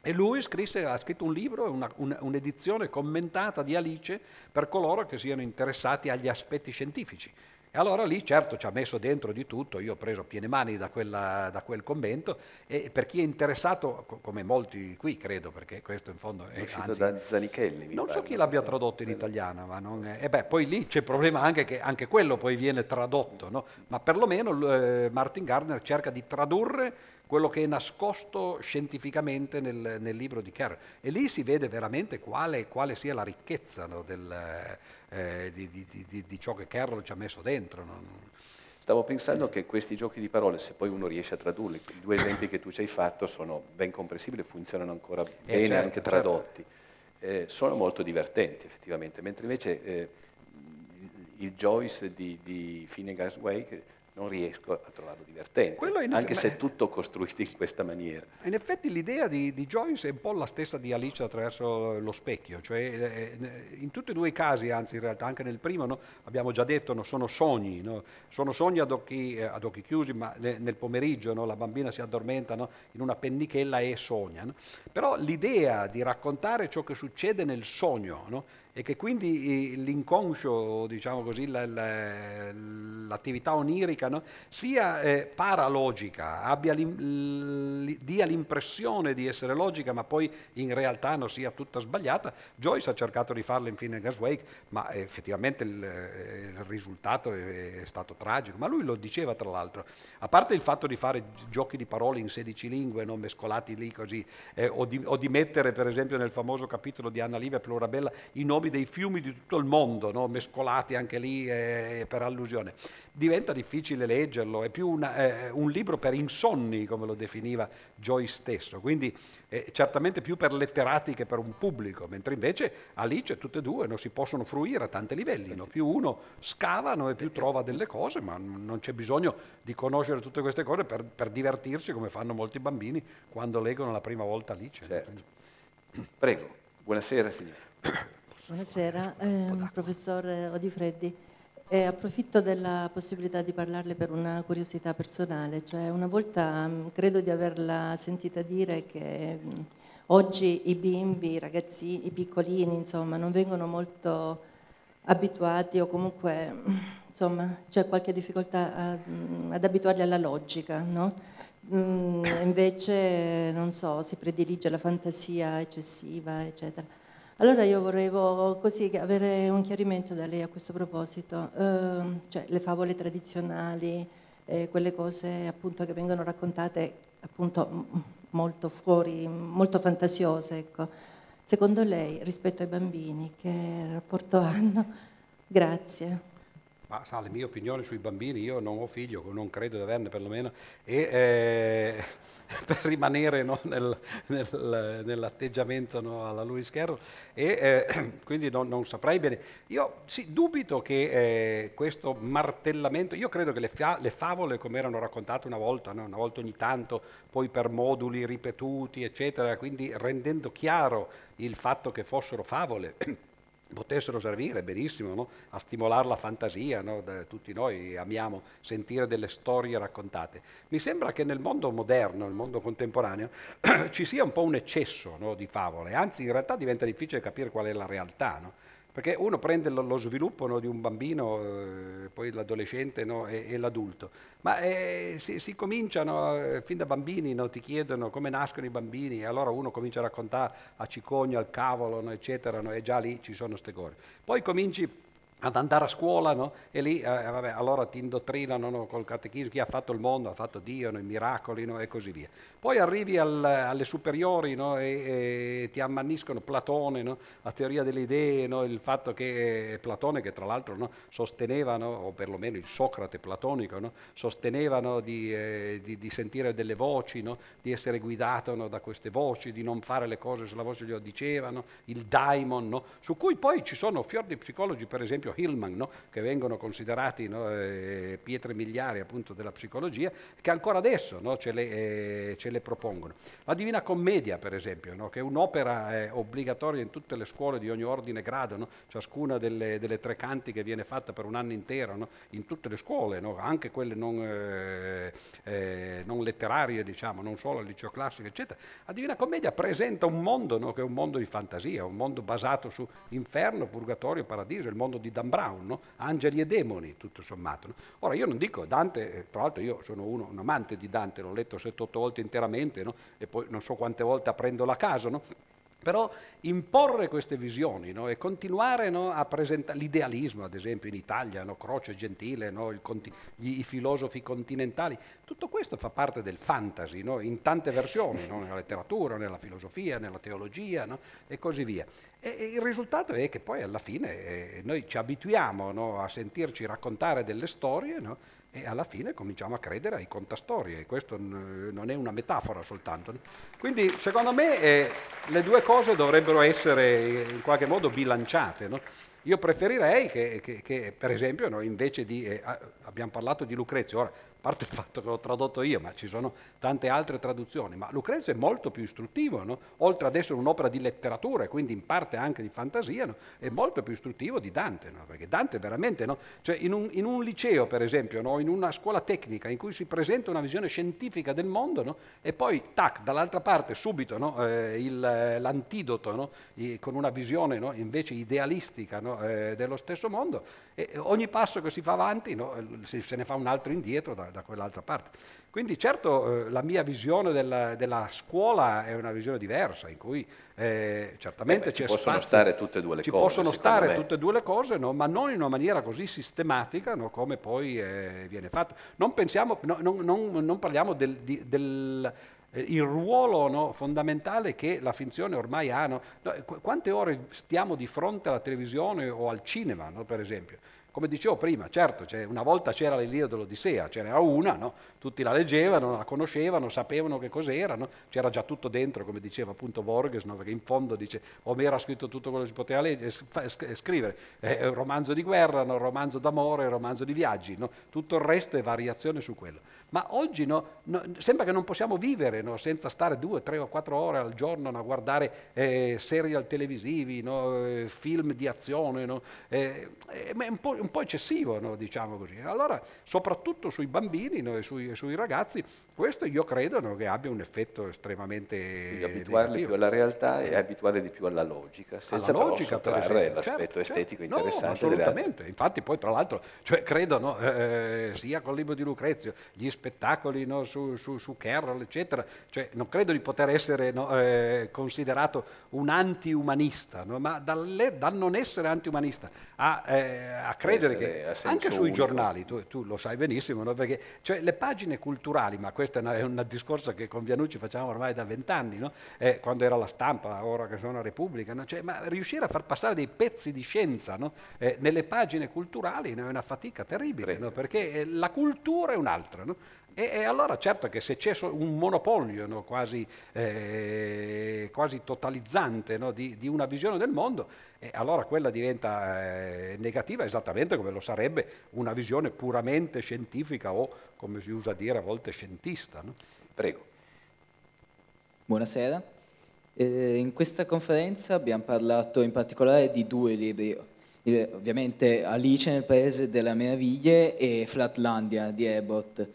E lui scrisse, ha scritto un libro, una, un, un'edizione commentata di Alice per coloro che siano interessati agli aspetti scientifici. E allora lì certo ci ha messo dentro di tutto, io ho preso piene mani da, quella, da quel commento e per chi è interessato, come molti qui credo, perché questo in fondo è... È uscito anzi, da Zanichelli. Non so chi l'abbia tradotto in italiano, ma non è... E beh, poi lì c'è il problema anche che anche quello poi viene tradotto, no? ma perlomeno eh, Martin Gardner cerca di tradurre quello che è nascosto scientificamente nel, nel libro di Carroll. E lì si vede veramente quale, quale sia la ricchezza no, del, eh, di, di, di, di, ciò che Carroll ci ha messo dentro. No? Stavo pensando che questi giochi di parole, se poi uno riesce a tradurli, i due esempi che tu ci hai fatto sono ben comprensibili, funzionano ancora eh, bene, certo, anche tradotti. Certo. Eh, sono molto divertenti effettivamente, mentre invece eh, il Joyce di, di Finnegan's Wake non riesco a trovarlo divertente, anche se è tutto costruito in questa maniera. In effetti l'idea di, di, Joyce è un po' la stessa di Alice attraverso lo specchio, cioè eh, eh, in tutti e due i casi, anzi in realtà anche nel primo, no, abbiamo già detto, no, sono sogni, no, sono sogni ad occhi, eh, ad occhi chiusi, ma nel pomeriggio la bambina si addormenta in una pennichella e sogna. Però l'idea di raccontare ciò che succede nel sogno, e che quindi l'inconscio, diciamo così, la, la, l'attività onirica no? sia eh, paralogica, l'im, dia l'impressione di essere logica, ma poi in realtà non sia tutta sbagliata. Joyce ha cercato di farlo in Finnegan's Wake, ma effettivamente il, eh, il risultato è, è, stato tragico. Ma lui lo diceva tra l'altro, a parte il fatto di fare giochi di parole in 16 lingue, non mescolati lì così, eh, o, di, o, di, mettere per esempio nel famoso capitolo di Anna Livia Plurabella i nomi dei fiumi di tutto il mondo, no? mescolati anche lì eh, per allusione. Diventa difficile leggerlo, è più una, eh, un libro per insonni, come lo definiva Joyce stesso, quindi eh, certamente più per letterati che per un pubblico, mentre invece Alice tutte e due non si possono fruire a tanti livelli, no? più uno scavano e più trova delle cose, ma non c'è bisogno di conoscere tutte queste cose per, per divertirsi come fanno molti bambini quando leggono la prima volta Alice. Certo. Prego, buonasera signore. Buonasera, eh, professor Odifreddi. Eh, approfitto della possibilità di parlarle per una curiosità personale. Cioè, una volta mh, mm, credo di averla sentita dire che mh, mm, oggi i bimbi, i ragazzini, i piccolini, insomma, non vengono molto abituati o comunque mm, insomma, c'è qualche difficoltà a, ad abituarli alla logica, no? invece, non so, si predilige la fantasia eccessiva, eccetera. Allora io volevo così avere un chiarimento da lei a questo proposito, eh, cioè le favole tradizionali, eh, quelle cose appunto che vengono raccontate appunto molto fuori, molto fantasiose, ecco. Secondo lei rispetto ai bambini che rapporto hanno? Grazie. Ma sa, le mie opinioni sui bambini, io non ho figlio, non credo di averne perlomeno, e eh, per rimanere no, nel, nel, nell'atteggiamento no, alla Louis Carroll, e eh, quindi non, non, saprei bene. Io sì, dubito che eh, questo martellamento, io credo che le, fa, le favole come erano raccontate una volta, no, una volta ogni tanto, poi per moduli ripetuti, eccetera, quindi rendendo chiaro il fatto che fossero favole, potessero servire benissimo no? a stimolare la fantasia, no? tutti noi amiamo sentire delle storie raccontate. Mi sembra che nel mondo moderno, nel mondo contemporaneo, ci sia un po' un eccesso no? di favole, anzi in realtà diventa difficile capire qual è la realtà. Perché uno prende lo, lo sviluppo no, di un bambino, eh, poi l'adolescente no, e, e, l'adulto, ma eh, si, si, comincia, no, fin da bambini ti chiedono come nascono i bambini e allora uno comincia a raccontare a cicogno, al cavolo, eccetera, e già lì ci sono queste cose. Poi cominci ad andare a scuola, no? E lì, eh, vabbè, allora ti indottrinano no? col catechismo chi ha fatto il mondo, ha fatto Dio, no? i miracoli no? e così via. Poi arrivi al, alle superiori no? e, e, ti ammanniscono Platone, la teoria delle idee, il fatto che Platone, che tra l'altro sosteneva, o perlomeno il Socrate platonico, sosteneva di, eh, di, di, sentire delle voci, di essere guidato da queste voci, di non fare le cose se la voce glielo dicevano, il daimon, su cui poi ci sono fior di psicologi, per esempio Hillman, no? che vengono considerati no? eh, pietre miliari appunto della psicologia, che ancora adesso no? ce, le, eh, ce, le, propongono. La Divina Commedia, per esempio, che è un'opera eh, obbligatoria in tutte le scuole di ogni ordine e grado, ciascuna delle, delle, tre canti che viene fatta per un anno intero, in tutte le scuole, anche quelle non, eh, eh, non letterarie, diciamo, non solo al liceo classico, eccetera. La Divina Commedia presenta un mondo che è un mondo di fantasia, un mondo basato su inferno, purgatorio, paradiso, il mondo di Dan Brown, no? angeli e demoni, tutto sommato. No? Ora io non dico Dante, eh, tra l'altro io sono uno, un amante di Dante, l'ho letto 7-8 volte interamente no? e poi non so quante volte aprendo la casa, però imporre queste visioni no? e continuare no, a presentare l'idealismo, ad esempio in Italia, no? Croce Gentile, conti- gli, i filosofi continentali, tutto questo fa parte del fantasy in tante versioni, nella letteratura, nella filosofia, nella teologia e così via. E, il risultato è che poi alla fine eh, noi ci abituiamo a sentirci raccontare delle storie e alla fine cominciamo a credere ai contastorie e questo non è una metafora soltanto. Quindi secondo me eh, le due cose dovrebbero essere in qualche modo bilanciate. No? Io preferirei che, che, che per esempio, no, invece di, eh, abbiamo parlato di Lucrezio, ora parte il fatto che l'ho tradotto io, ma ci sono tante altre traduzioni, ma Lucrezio è molto più istruttivo, no? oltre ad essere un'opera di letteratura e quindi in parte anche di fantasia, no? è molto più istruttivo di Dante, no? perché Dante veramente, cioè in un, in, un, liceo per esempio, in una scuola tecnica in cui si presenta una visione scientifica del mondo e poi, tac, dall'altra parte subito eh, il, l'antidoto con una visione invece idealistica eh, dello stesso mondo, e ogni passo che si fa avanti se ne fa un altro indietro da quell'altra parte. Quindi certo eh, la mia visione della, della, scuola è una visione diversa, in cui eh, certamente Beh, c'è ci possono spazio, stare tutte e due le ci cose. Ci possono stare me. tutte e due le cose, no? ma non in una maniera così sistematica no? come poi eh, viene fatto. Non, pensiamo, no, non, non, non parliamo del, di, del eh, il ruolo no, fondamentale che la finzione ormai ha. No? quante ore stiamo di fronte alla televisione o al cinema, no, per esempio? Come dicevo prima, certo, cioè, una volta c'era l'Ilio dell'Odissea, ce n'era una, no? tutti la leggevano, la conoscevano, sapevano che cos'era, no? c'era già tutto dentro, come diceva appunto Borges, no? perché in fondo dice Omero ha scritto tutto quello che si poteva leggere, scrivere, un romanzo di guerra, romanzo d'amore, romanzo di viaggi, tutto il resto è variazione su quello. Ma oggi sembra che non possiamo vivere senza stare due, tre o quattro ore al giorno a guardare eh, serial televisivi, eh, film di azione, eh, è un po' un po' eccessivo, no? diciamo così. Allora, soprattutto sui bambini no? e sui, sui, ragazzi, questo io credo no? che abbia un effetto estremamente Quindi abituarli negativo. più alla realtà e abituarli di più alla logica, senza alla logica, sottrarre l'aspetto certo, estetico certo. interessante. No, assolutamente. Infatti poi tra l'altro, cioè, credo, eh, sia col libro di Lucrezio, gli spettacoli su, su, su, Carroll, eccetera, cioè, non credo di poter essere eh, considerato un anti-umanista, ma dal, dal, non essere anti-umanista a, eh, a credere che anche sui unico. giornali, tu, tu, lo sai benissimo, no? perché cioè, le pagine culturali, ma questo è, una, è un discorso che con Vianucci facciamo ormai da vent'anni, no? eh, quando era la stampa, ora che sono Repubblica, no? cioè, ma riuscire a far passare dei pezzi di scienza eh, nelle pagine culturali è una fatica terribile, perché eh, la cultura è un'altra. E, e, allora certo che se c'è un monopolio no, quasi, eh, quasi, totalizzante no, di, di, una visione del mondo, eh, allora quella diventa eh, negativa esattamente come lo sarebbe una visione puramente scientifica o, come si usa dire a volte, scientista. No? Prego. Buonasera. Eh, in questa conferenza abbiamo parlato in particolare di due libri, eh, ovviamente Alice nel Paese delle Meraviglie e Flatlandia di Ebert,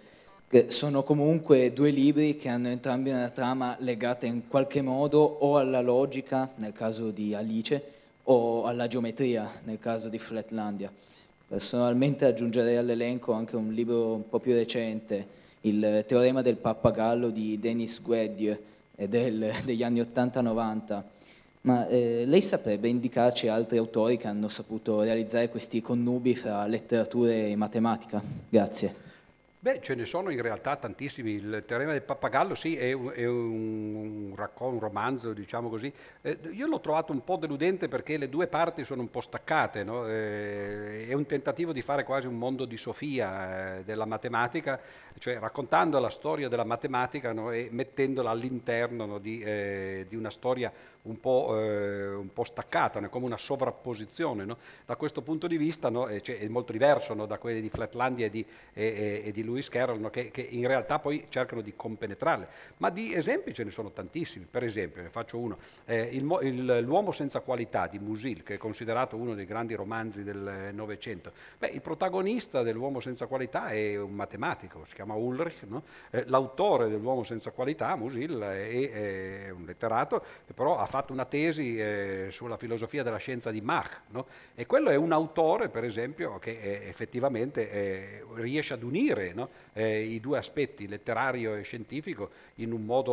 che sono comunque due libri che hanno entrambi una trama legata in qualche modo o alla logica, nel caso di Alice, o alla geometria, nel caso di Flatlandia. Personalmente aggiungerei all'elenco anche un libro un po' più recente, Il teorema del pappagallo di Denis Gueddier, del, degli anni 80-90. Ma eh, lei saprebbe indicarci altri autori che hanno saputo realizzare questi connubi fra letteratura e matematica? Grazie. Beh, ce ne sono in realtà tantissimi. Il teorema del pappagallo, sì, è un, è un, racconto, un romanzo, diciamo così. Eh, io l'ho trovato un po' deludente perché le due parti sono un po' staccate. No? Eh, è un tentativo di fare quasi un mondo di Sofia eh, della matematica, cioè raccontando la storia della matematica no? e mettendola all'interno no? di, eh, di, una storia un po', eh, un po staccata, come una sovrapposizione. Da questo punto di vista cioè, è molto diverso da quelli di Flatlandia e di, e, e di Lewis Carroll, no? che, che, in realtà poi cercano di compenetrarle. Ma di esempi ce ne sono tantissimi. Per esempio, ne faccio uno, eh, il, il, L'uomo senza qualità di Musil, che è considerato uno dei grandi romanzi del Novecento. Il protagonista dell'uomo senza qualità è un matematico, si chiama Ulrich. No? Eh, l'autore dell'uomo senza qualità, Musil, è, è, un letterato che però ha fatto una tesi eh, sulla filosofia della scienza di Mach. No? E quello è un autore, per esempio, che eh, effettivamente eh, riesce ad unire no? eh, i due aspetti, letterario e scientifico, in un modo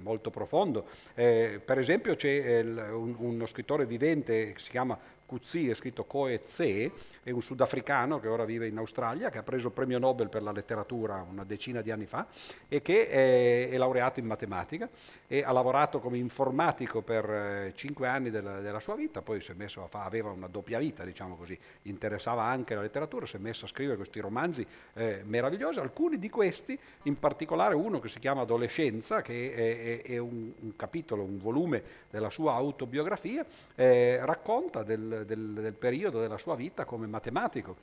molto profondo. Per esempio c'è il, un, uno scrittore vivente che si chiama Kutsi, è scritto Koe Tse, è un sudafricano che ora vive in Australia, che ha preso il premio Nobel per la letteratura una decina di anni fa e che è, è laureato in matematica e ha lavorato come informatico per eh, cinque anni della, della, sua vita, poi si è messo a fa, aveva una doppia vita, diciamo così, interessava anche la letteratura, si è messo a scrivere questi romanzi eh, meravigliosi, alcuni di questi, in particolare uno che si chiama Adolescenza, che è, è, è un, un, capitolo, un volume della sua autobiografia, eh, racconta del del, del, periodo della sua vita come matematico.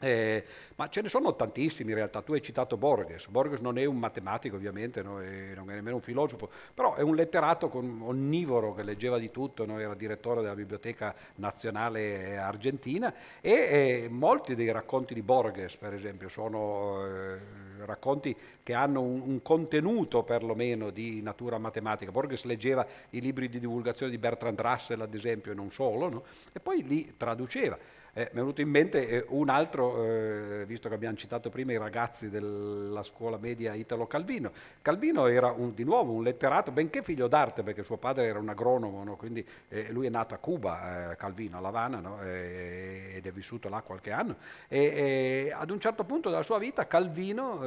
Eh, ma ce ne sono tantissimi in realtà, tu hai citato Borges, Borges non è un matematico ovviamente, no? non è nemmeno un filosofo, però è un letterato onnivoro che leggeva di tutto, no? era direttore della Biblioteca Nazionale Argentina e eh, molti dei racconti di Borges per esempio sono eh, racconti che hanno un, un, contenuto perlomeno di natura matematica. Borges leggeva i libri di divulgazione di Bertrand Russell ad esempio e non solo, no? e poi li traduceva. Eh, mi è venuto in mente eh, un altro, eh, visto che abbiamo citato prima i ragazzi della scuola media Italo Calvino. Calvino era un, di nuovo un letterato, benché figlio d'arte, perché suo padre era un agronomo, no? quindi eh, lui è nato a Cuba, eh, Calvino, a La Habana, no? Eh, ed è vissuto là qualche anno. E, e, ad un certo punto della sua vita Calvino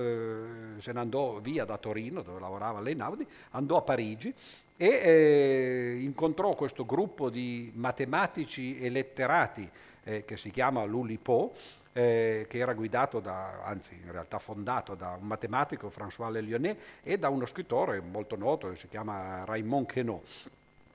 se ne andò via da Torino, dove lavorava all'Einaudi, andò a Parigi e incontrò questo gruppo di matematici e letterati eh, che si chiama l'Ulipo, eh, che era guidato da, anzi in realtà fondato da un matematico, François Le Lyonnais, e da uno scrittore molto noto che si chiama Raymond Queneau.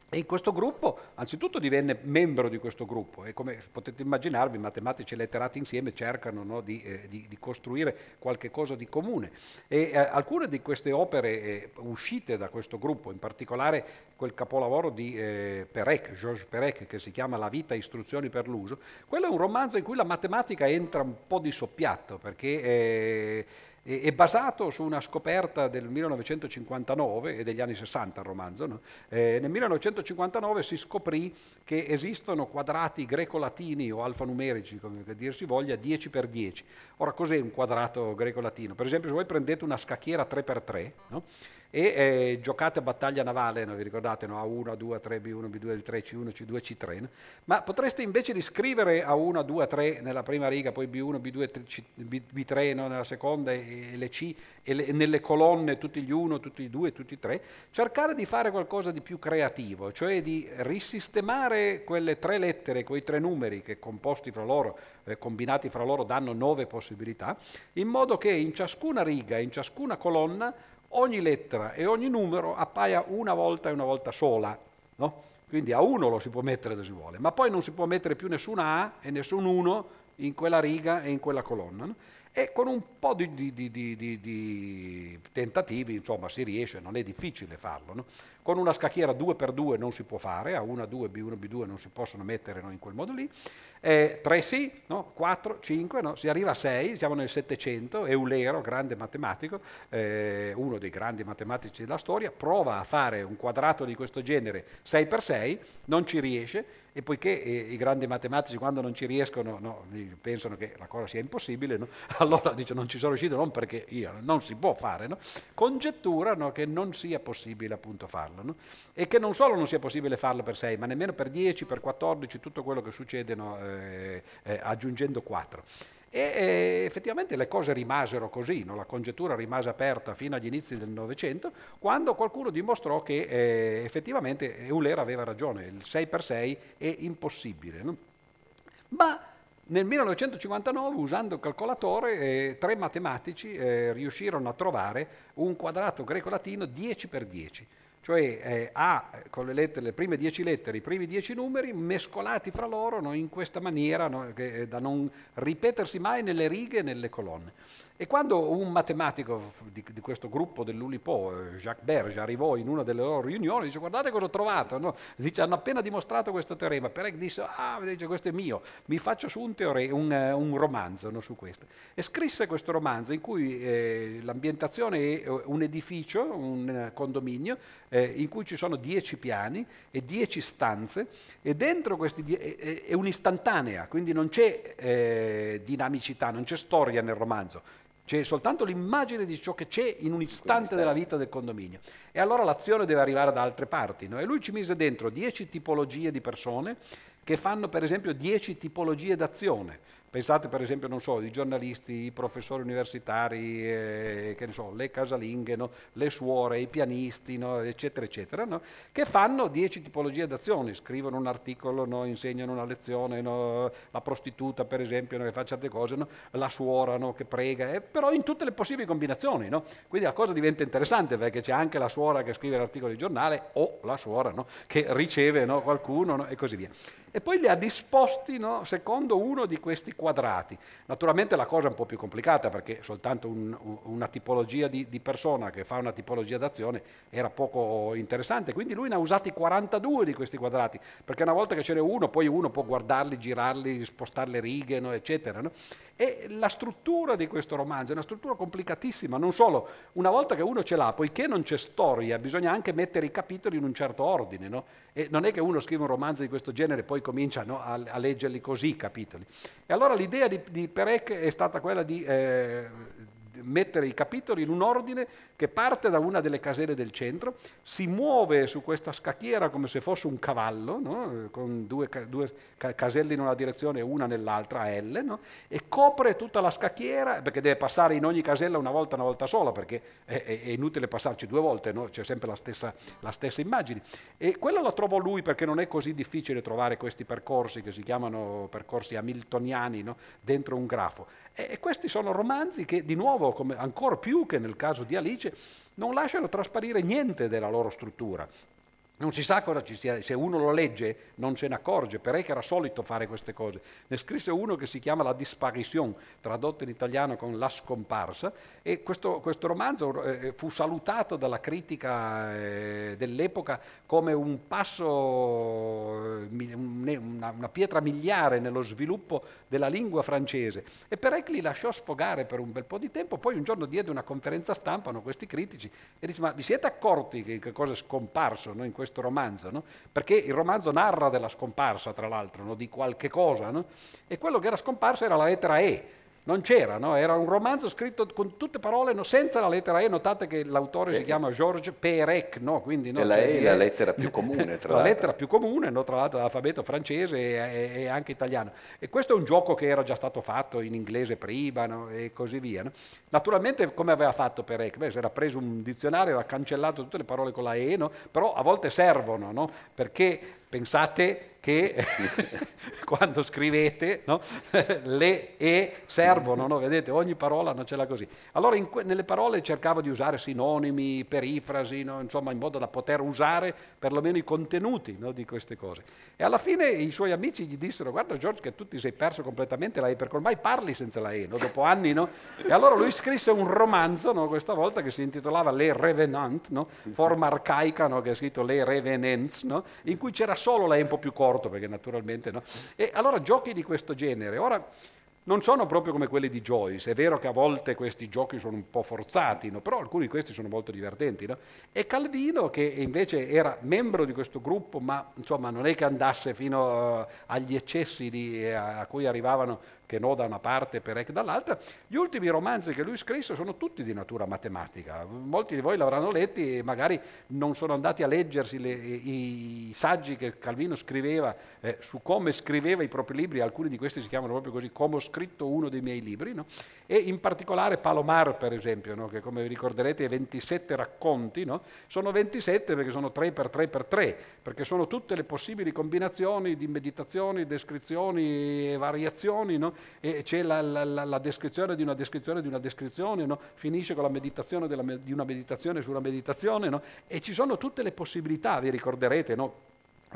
E in questo gruppo, anzitutto divenne membro di questo gruppo e come potete immaginarvi, matematici e letterati insieme cercano no, di, eh, di, di, costruire qualche cosa di comune. E eh, alcune di queste opere eh, uscite da questo gruppo, in particolare quel capolavoro di eh, Perec, Georges Perec, che si chiama La vita, istruzioni per l'uso, quello è un romanzo in cui la matematica entra un po' di soppiatto, perché eh, è basato su una scoperta del 1959 e degli anni 60 il romanzo. No? Eh, nel 1959 si scoprì che esistono quadrati greco-latini o alfanumerici, come dir si voglia, 10 x 10. Ora cos'è un quadrato greco-latino? Per esempio se voi prendete una scacchiera 3x3, no? E eh, giocate a battaglia navale, no? vi ricordate, no? A1, A2, A3, B1, B2, L3, C1, C2, C3, no? ma potreste invece di scrivere A1, A2, A3 nella prima riga, poi B1, B2, C, B, B3 nella seconda e, le C, e, le, nelle colonne tutti gli 1, tutti i 2, tutti i 3, cercare di fare qualcosa di più creativo, cioè di risistemare quelle tre lettere, quei tre numeri che composti fra loro, eh, combinati fra loro danno nove possibilità, in modo che in ciascuna riga, in ciascuna colonna, ogni lettera e ogni numero appaia una volta e una volta sola. No? Quindi a uno lo si può mettere se si vuole, ma poi non si può mettere più nessuna A e nessun 1 in quella riga e in quella colonna. No? E con un po' di, di, di, di tentativi, insomma, si riesce, non è difficile farlo. No? Con una scacchiera 2x2 non si può fare, a 1, 2, B1, B2 non si possono mettere no, in quel modo lì. Eh, 3 sì, no? 4, 5, no? si arriva a 6, siamo nel 700, Eulero, grande matematico, eh, uno dei grandi matematici della storia, prova a fare un quadrato di questo genere 6x6, non ci riesce, e poiché eh, i grandi matematici quando non ci riescono no, pensano che la cosa sia impossibile, no? allora dice non ci sono riuscito non perché io, non si può fare, no? congetturano che non sia possibile appunto farlo e che non solo non sia possibile farlo per 6 ma nemmeno per 10, per 14, tutto quello che succede eh, eh, aggiungendo 4. E, effettivamente le cose rimasero così, no? la congettura rimase aperta fino agli inizi del Novecento, quando qualcuno dimostrò che eh, effettivamente Euler aveva ragione, il 6x6 è impossibile. No? Ma nel 1959, usando il calcolatore, eh, tre matematici eh, riuscirono a trovare un quadrato greco-latino 10x10 cioè eh, ha con le, lettere, le prime dieci lettere, i primi dieci numeri mescolati fra loro no, in questa maniera no, che, eh, da non ripetersi mai nelle righe e nelle colonne. E quando un matematico di, di questo gruppo dell'Ulipo, eh, Jacques Berge, arrivò in una delle loro riunioni, dice guardate cosa ho trovato, no? dice, hanno appena dimostrato questo teorema, Perec disse ah dice, questo è mio, mi faccio su un, teore- un, uh, un romanzo no, su questo. E scrisse questo romanzo in cui eh, l'ambientazione è eh, un edificio, un condominio, eh, in cui ci sono dieci piani e dieci stanze e dentro questi die- è, è, un'istantanea, quindi non c'è eh, dinamicità, non c'è storia nel romanzo c'è soltanto l'immagine di ciò che c'è in un istante della vita del condominio. E allora l'azione deve arrivare da altre parti. No? E lui ci mise dentro dieci tipologie di persone che fanno per esempio dieci tipologie d'azione. Pensate per esempio, non so, i giornalisti, i professori universitari, eh, so, le casalinghe, no? le suore, i pianisti, no? eccetera, eccetera, no? che fanno dieci tipologie d'azioni, scrivono un articolo, insegnano una lezione, la prostituta per esempio che fa certe cose, la suora che prega, eh, però in tutte le possibili combinazioni. Quindi la cosa diventa interessante perché c'è anche la suora che scrive l'articolo di giornale o la suora che riceve qualcuno e così via. E poi li ha disposti secondo uno di questi quadrati. Naturalmente la cosa è un po' più complicata perché soltanto un, una tipologia di, di, persona che fa una tipologia d'azione era poco interessante, quindi lui ne ha usati 42 di questi quadrati, perché una volta che ce n'è uno, poi uno può guardarli, girarli, spostare le righe, no, eccetera. No? E la struttura di questo romanzo è una struttura complicatissima, non solo, una volta che uno ce l'ha, poiché non c'è storia, bisogna anche mettere i capitoli in un certo ordine, no? E non è che uno scrive un romanzo di questo genere e poi comincia no, a, a, leggerli così i capitoli. E allora l'idea di, di Perec è stata quella di eh, mettere i capitoli in un ordine che parte da una delle caselle del centro, si muove su questa scacchiera come se fosse un cavallo, no? con due, due, caselle in una direzione e una nell'altra, a L, no? e copre tutta la scacchiera, perché deve passare in ogni casella una volta, una volta sola, perché è, è, inutile passarci due volte, no? c'è sempre la stessa, la stessa, immagine. E quello lo trovò lui perché non è così difficile trovare questi percorsi che si chiamano percorsi hamiltoniani dentro un grafo. E, questi sono romanzi che di nuovo come ancora più che nel caso di Alice, non lasciano trasparire niente della loro struttura. Non si sa cosa ci sia, se uno lo legge non se ne accorge, Perec era solito fare queste cose. Ne scrisse uno che si chiama La disparition, tradotto in italiano con La scomparsa, e questo, questo romanzo eh, fu salutato dalla critica eh, dell'epoca come un passo, eh, una, una, pietra miliare nello sviluppo della lingua francese. E Perec li lasciò sfogare per un bel po' di tempo, poi un giorno diede una conferenza stampa a questi critici e disse ma vi siete accorti che, che cosa è scomparso no, in questo questo romanzo, no? perché il romanzo narra della scomparsa, tra l'altro, no? di qualche cosa, no? e quello che era scomparso era la lettera E, non c'era, no? era un romanzo scritto con tutte parole no, senza la lettera E, notate che l'autore eh. si chiama Georges Perec, no? Quindi, no, e la cioè, E è la lettera più comune, tra La lettera più comune, no? tra l'altro l'alfabeto francese e, e, anche italiano. E questo è un gioco che era già stato fatto in inglese prima e così via. Naturalmente come aveva fatto Perec? Beh, si era preso un dizionario, aveva cancellato tutte le parole con la E, però a volte servono, perché Pensate che quando scrivete no? le e servono, no? vedete, ogni parola non ce l'ha così. Allora que- nelle parole cercavo di usare sinonimi, perifrasi, no? insomma in modo da poter usare perlomeno i contenuti di queste cose. E alla fine i suoi amici gli dissero, guarda George che tu ti sei perso completamente la E, perché ormai parli senza la E, dopo anni? E allora lui scrisse un romanzo, questa volta, che si intitolava Le Revenant, forma arcaica, che è scritto Le Revenants, in cui c'era solo E un po' più corta torto perché naturalmente no. E allora giochi di questo genere, ora non sono proprio come quelli di Joyce, è vero che a volte questi giochi sono un po' forzati, no? però alcuni di questi sono molto divertenti. No? E Calvino, che invece era membro di questo gruppo, ma insomma non è che andasse fino uh, agli eccessi di, a, a cui arrivavano che no da una parte e Perec dall'altra. Gli ultimi romanzi che lui scrisse sono tutti di natura matematica. Molti di voi l'avranno letti e magari non sono andati a leggersi le, i, i, saggi che Calvino scriveva eh, su come scriveva i propri libri, alcuni di questi si chiamano proprio così, come ho scritto uno dei miei libri, no? E in particolare Palomar per esempio, no? che come vi ricorderete è 27 racconti, no? sono 27 perché sono 3 per 3 per 3, perché sono tutte le possibili combinazioni di meditazioni, descrizioni e variazioni no? e c'è la, la, la, descrizione di una descrizione di una descrizione, finisce con la meditazione della, di una meditazione sulla meditazione, e ci sono tutte le possibilità, vi ricorderete?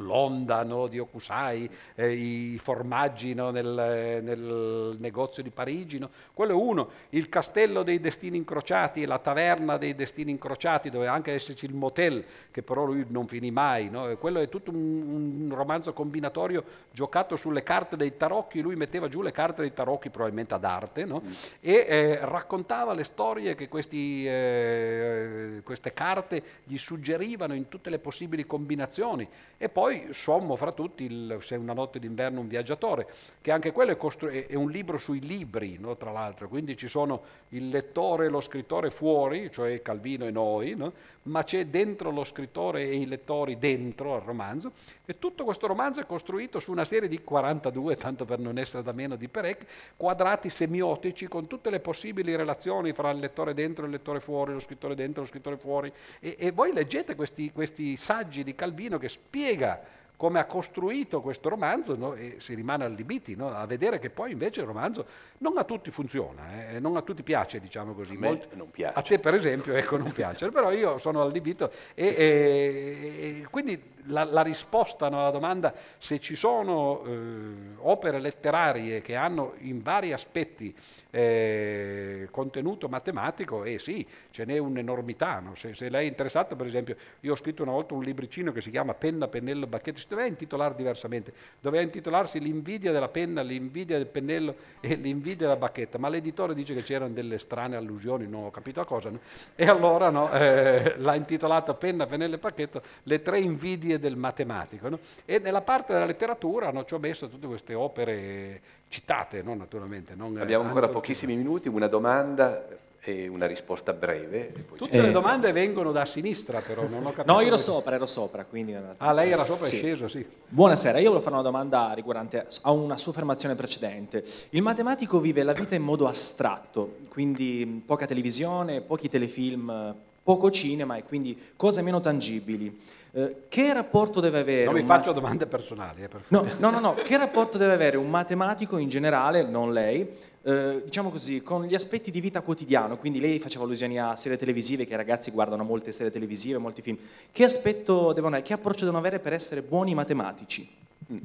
L'onda no, di Okusai, eh, i formaggi no, nel, nel, negozio di Parigi, no? quello è uno, il castello dei destini incrociati, la taverna dei destini incrociati, dove anche esserci il motel, che però lui non finì mai, quello è tutto un, un, romanzo combinatorio giocato sulle carte dei tarocchi, lui metteva giù le carte dei tarocchi probabilmente ad arte, mm. e eh, raccontava le storie che questi, eh, queste carte gli suggerivano in tutte le possibili combinazioni. E poi poi sommo fra tutti il Se una notte d'inverno un viaggiatore, che anche quello è, costru- è un libro sui libri, no? tra l'altro, quindi ci sono il lettore e lo scrittore fuori, cioè Calvino e noi, no? Ma c'è dentro lo scrittore e i lettori dentro al romanzo, e tutto questo romanzo è costruito su una serie di 42, tanto per non essere da meno di Perec, quadrati semiotici con tutte le possibili relazioni fra il lettore dentro e il lettore fuori, lo scrittore dentro e lo scrittore fuori, e, e voi leggete questi, questi saggi di Calvino che spiega come ha costruito questo romanzo no? e si rimane allibiti no? a vedere che poi invece il romanzo non a tutti funziona, eh? non a tutti piace, diciamo così. A me Molti, non piace. A te per esempio ecco, non piace, però io sono allibito e, e, e quindi la, la risposta alla domanda se ci sono eh, opere letterarie che hanno in vari aspetti eh, contenuto matematico, eh sì, ce n'è un'enormità. No? Se, se, lei è interessato, per esempio, io ho scritto una volta un libricino che si chiama Penna, Pennello, Bacchetto, si doveva intitolare diversamente, doveva intitolarsi L'invidia della penna, l'invidia del pennello e l'invidia della bacchetta, ma l'editore dice che c'erano delle strane allusioni, non ho capito a cosa, no? e allora no, eh, l'ha intitolata Penna, Pennello e Bacchetto, le tre invidie del matematico. No? E nella parte della letteratura no, ci ho messo tutte queste opere citate, no, naturalmente. Abbiamo ancora pochissimi minuti, una domanda e una risposta breve. Tutte eh, le domande vengono da sinistra, però non ho capito. No, io ero sopra, ero sopra. Quindi... Ah, lei era sopra e sì. sceso, sì. Buonasera, io volevo fare una domanda riguardante a una sua affermazione precedente. Il matematico vive la vita in modo astratto, quindi poca televisione, pochi telefilm, poco cinema e quindi cose meno tangibili. Eh, che rapporto deve avere... Non mi faccio domande personali, eh, per no, no, no, no, che rapporto deve avere un matematico in generale, non lei, eh, diciamo così, con gli aspetti di vita quotidiano, quindi lei faceva allusioni a serie televisive, che i ragazzi guardano molte serie televisive, molti film, che aspetto devono avere, che approccio devono avere per essere buoni matematici? Mm.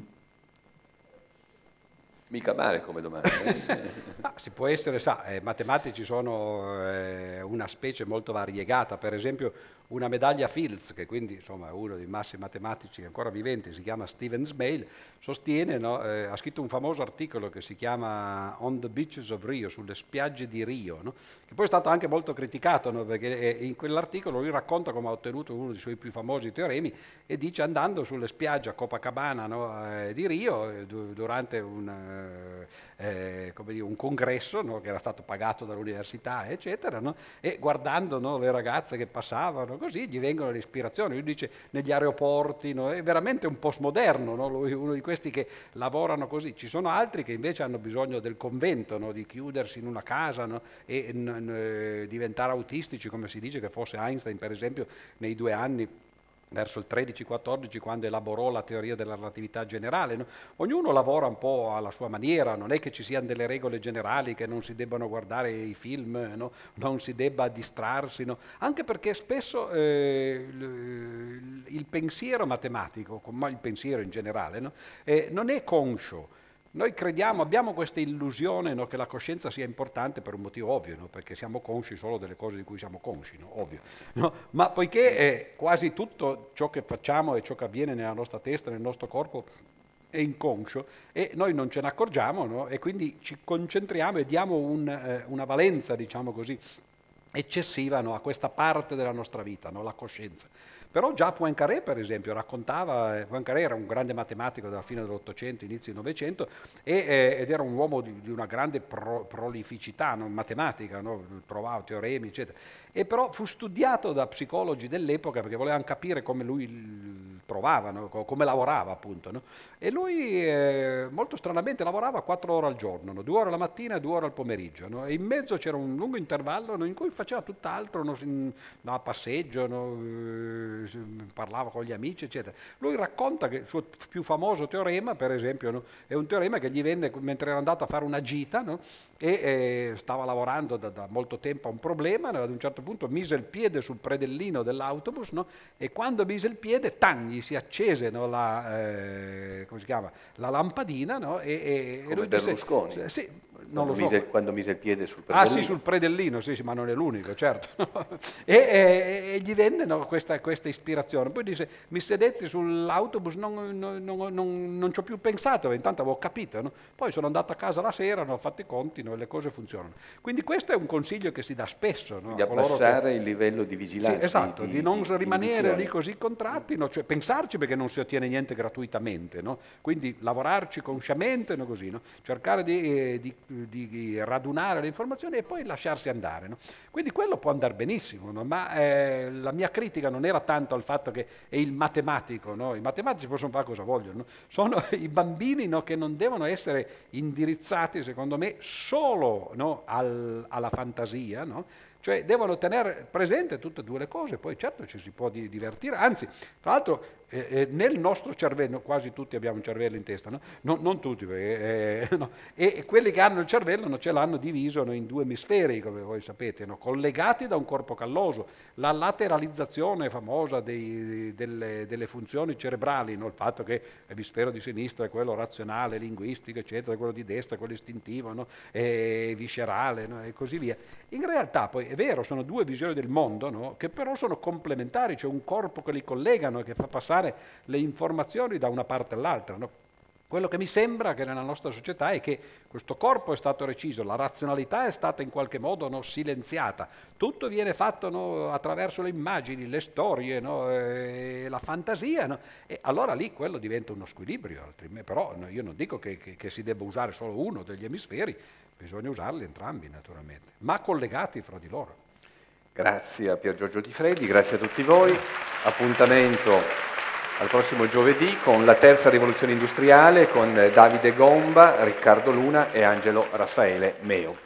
Mica male come domanda. Eh? si può essere, sa, eh, matematici sono eh, una specie molto variegata, per esempio una medaglia Fields, che quindi insomma, è uno dei massimi matematici ancora viventi, si chiama Steven Smale, sostiene, no, eh, ha scritto un famoso articolo che si chiama On the Beaches of Rio, sulle spiagge di Rio, no, che poi è stato anche molto criticato, no, perché eh, in quell'articolo lui racconta come ha ottenuto uno dei suoi più famosi teoremi e dice andando sulle spiagge a Copacabana eh, di Rio durante un, eh, dire, un congresso che era stato pagato dall'università, eccetera, e guardando le ragazze che passavano, no? così gli vengono le ispirazioni. Lui dice negli aeroporti, no? è veramente un postmoderno, no? Lui, uno di questi che lavorano così. Ci sono altri che invece hanno bisogno del convento, di chiudersi in una casa e n- n- diventare autistici, come si dice che fosse Einstein, per esempio, nei due anni verso il 13-14 quando elaborò la teoria della relatività generale. No? Ognuno lavora un po' alla sua maniera, non è che ci siano delle regole generali che non si debbano guardare i film, no? non si debba distrarsi, no? anche perché spesso eh, il, il, pensiero matematico, ma il pensiero in generale, eh, non è conscio noi crediamo, abbiamo questa illusione no, che la coscienza sia importante per un motivo ovvio, no? perché siamo consci solo delle cose di cui siamo consci, no? ovvio. Ma poiché eh, quasi tutto ciò che facciamo e ciò che avviene nella nostra testa, nel nostro corpo, è inconscio e noi non ce ne accorgiamo e quindi ci concentriamo e diamo un, eh, una valenza, diciamo così, eccessiva a questa parte della nostra vita, la coscienza. Però già Poincaré, per esempio, raccontava, eh, Poincaré era un grande matematico della fine dell'Ottocento, inizio del Novecento, eh, ed era un uomo di, di una grande pro, prolificità no? matematica, no? trovava teoremi, eccetera. E però fu studiato da psicologi dell'epoca perché volevano capire come lui trovava, no? come lavorava appunto. E lui eh, molto stranamente lavorava quattro ore al giorno, due ore la mattina e due ore al pomeriggio. E in mezzo c'era un lungo intervallo in cui faceva tutt'altro, no? a passeggio, no? parlava con gli amici, eccetera. Lui racconta che il suo più famoso teorema, per esempio, no? è un teorema che gli venne mentre era andato a fare una gita no? e eh, stava lavorando da, da, molto tempo a un problema, ad un certo punto mise il piede sul predellino dell'autobus no? e quando mise il piede, tang, gli si accese la, eh, la, lampadina e, e, Come e lui Berlusconi. Disse, sì, lo so. Mise, quando mise il piede sul predellino. Ah sì, sul predellino, sì, sì ma non è l'unico, certo. e, e, e, gli venne no, questa, questa, ispirazione. Poi dice, mi sedetti sull'autobus, non, non, non, non ci ho più pensato, intanto avevo capito. No? Poi sono andato a casa la sera, ho fatto i conti no, e le cose funzionano. Quindi questo è un consiglio che si dà spesso. Di abbassare che... il livello di vigilanza. Sì, esatto, di, di non di, rimanere lì così contratti, cioè pensarci perché non si ottiene niente gratuitamente. Quindi lavorarci consciamente, così, cercare di, eh, di di radunare le informazioni e poi lasciarsi andare. No? Quindi quello può andare benissimo, no? ma eh, la mia critica non era tanto al fatto che è il matematico, no? i matematici possono fare cosa vogliono, sono i bambini che non devono essere indirizzati, secondo me, solo al, alla fantasia, cioè devono tenere presente tutte e due le cose, poi certo ci si può divertire, anzi, tra l'altro eh, eh, nel nostro cervello, quasi tutti abbiamo un cervello in testa, no? no non tutti, perché, eh, no. e, quelli che hanno il cervello non ce l'hanno diviso in due emisferi, come voi sapete, collegati da un corpo calloso. La lateralizzazione famosa dei, delle, delle, funzioni cerebrali, il fatto che l'emisfero di sinistra è quello razionale, linguistico, eccetera, quello di destra è quello istintivo, e viscerale e così via. In realtà poi è vero, sono due visioni del mondo che però sono complementari, c'è un corpo che li collegano e che fa passare passare le informazioni da una parte all'altra. No? Quello che mi sembra che nella nostra società è che questo corpo è stato reciso, la razionalità è stata in qualche modo no, silenziata, tutto viene fatto no, attraverso le immagini, le storie, no, la fantasia, e allora lì quello diventa uno squilibrio, però io non dico che, che, che si debba usare solo uno degli emisferi, bisogna usarli entrambi naturalmente, ma collegati fra di loro. Grazie a Pier Giorgio Di Freddi, grazie a tutti voi. Appuntamento al prossimo giovedì con la terza rivoluzione industriale con Davide Gomba, Riccardo Luna e Angelo Raffaele Meo.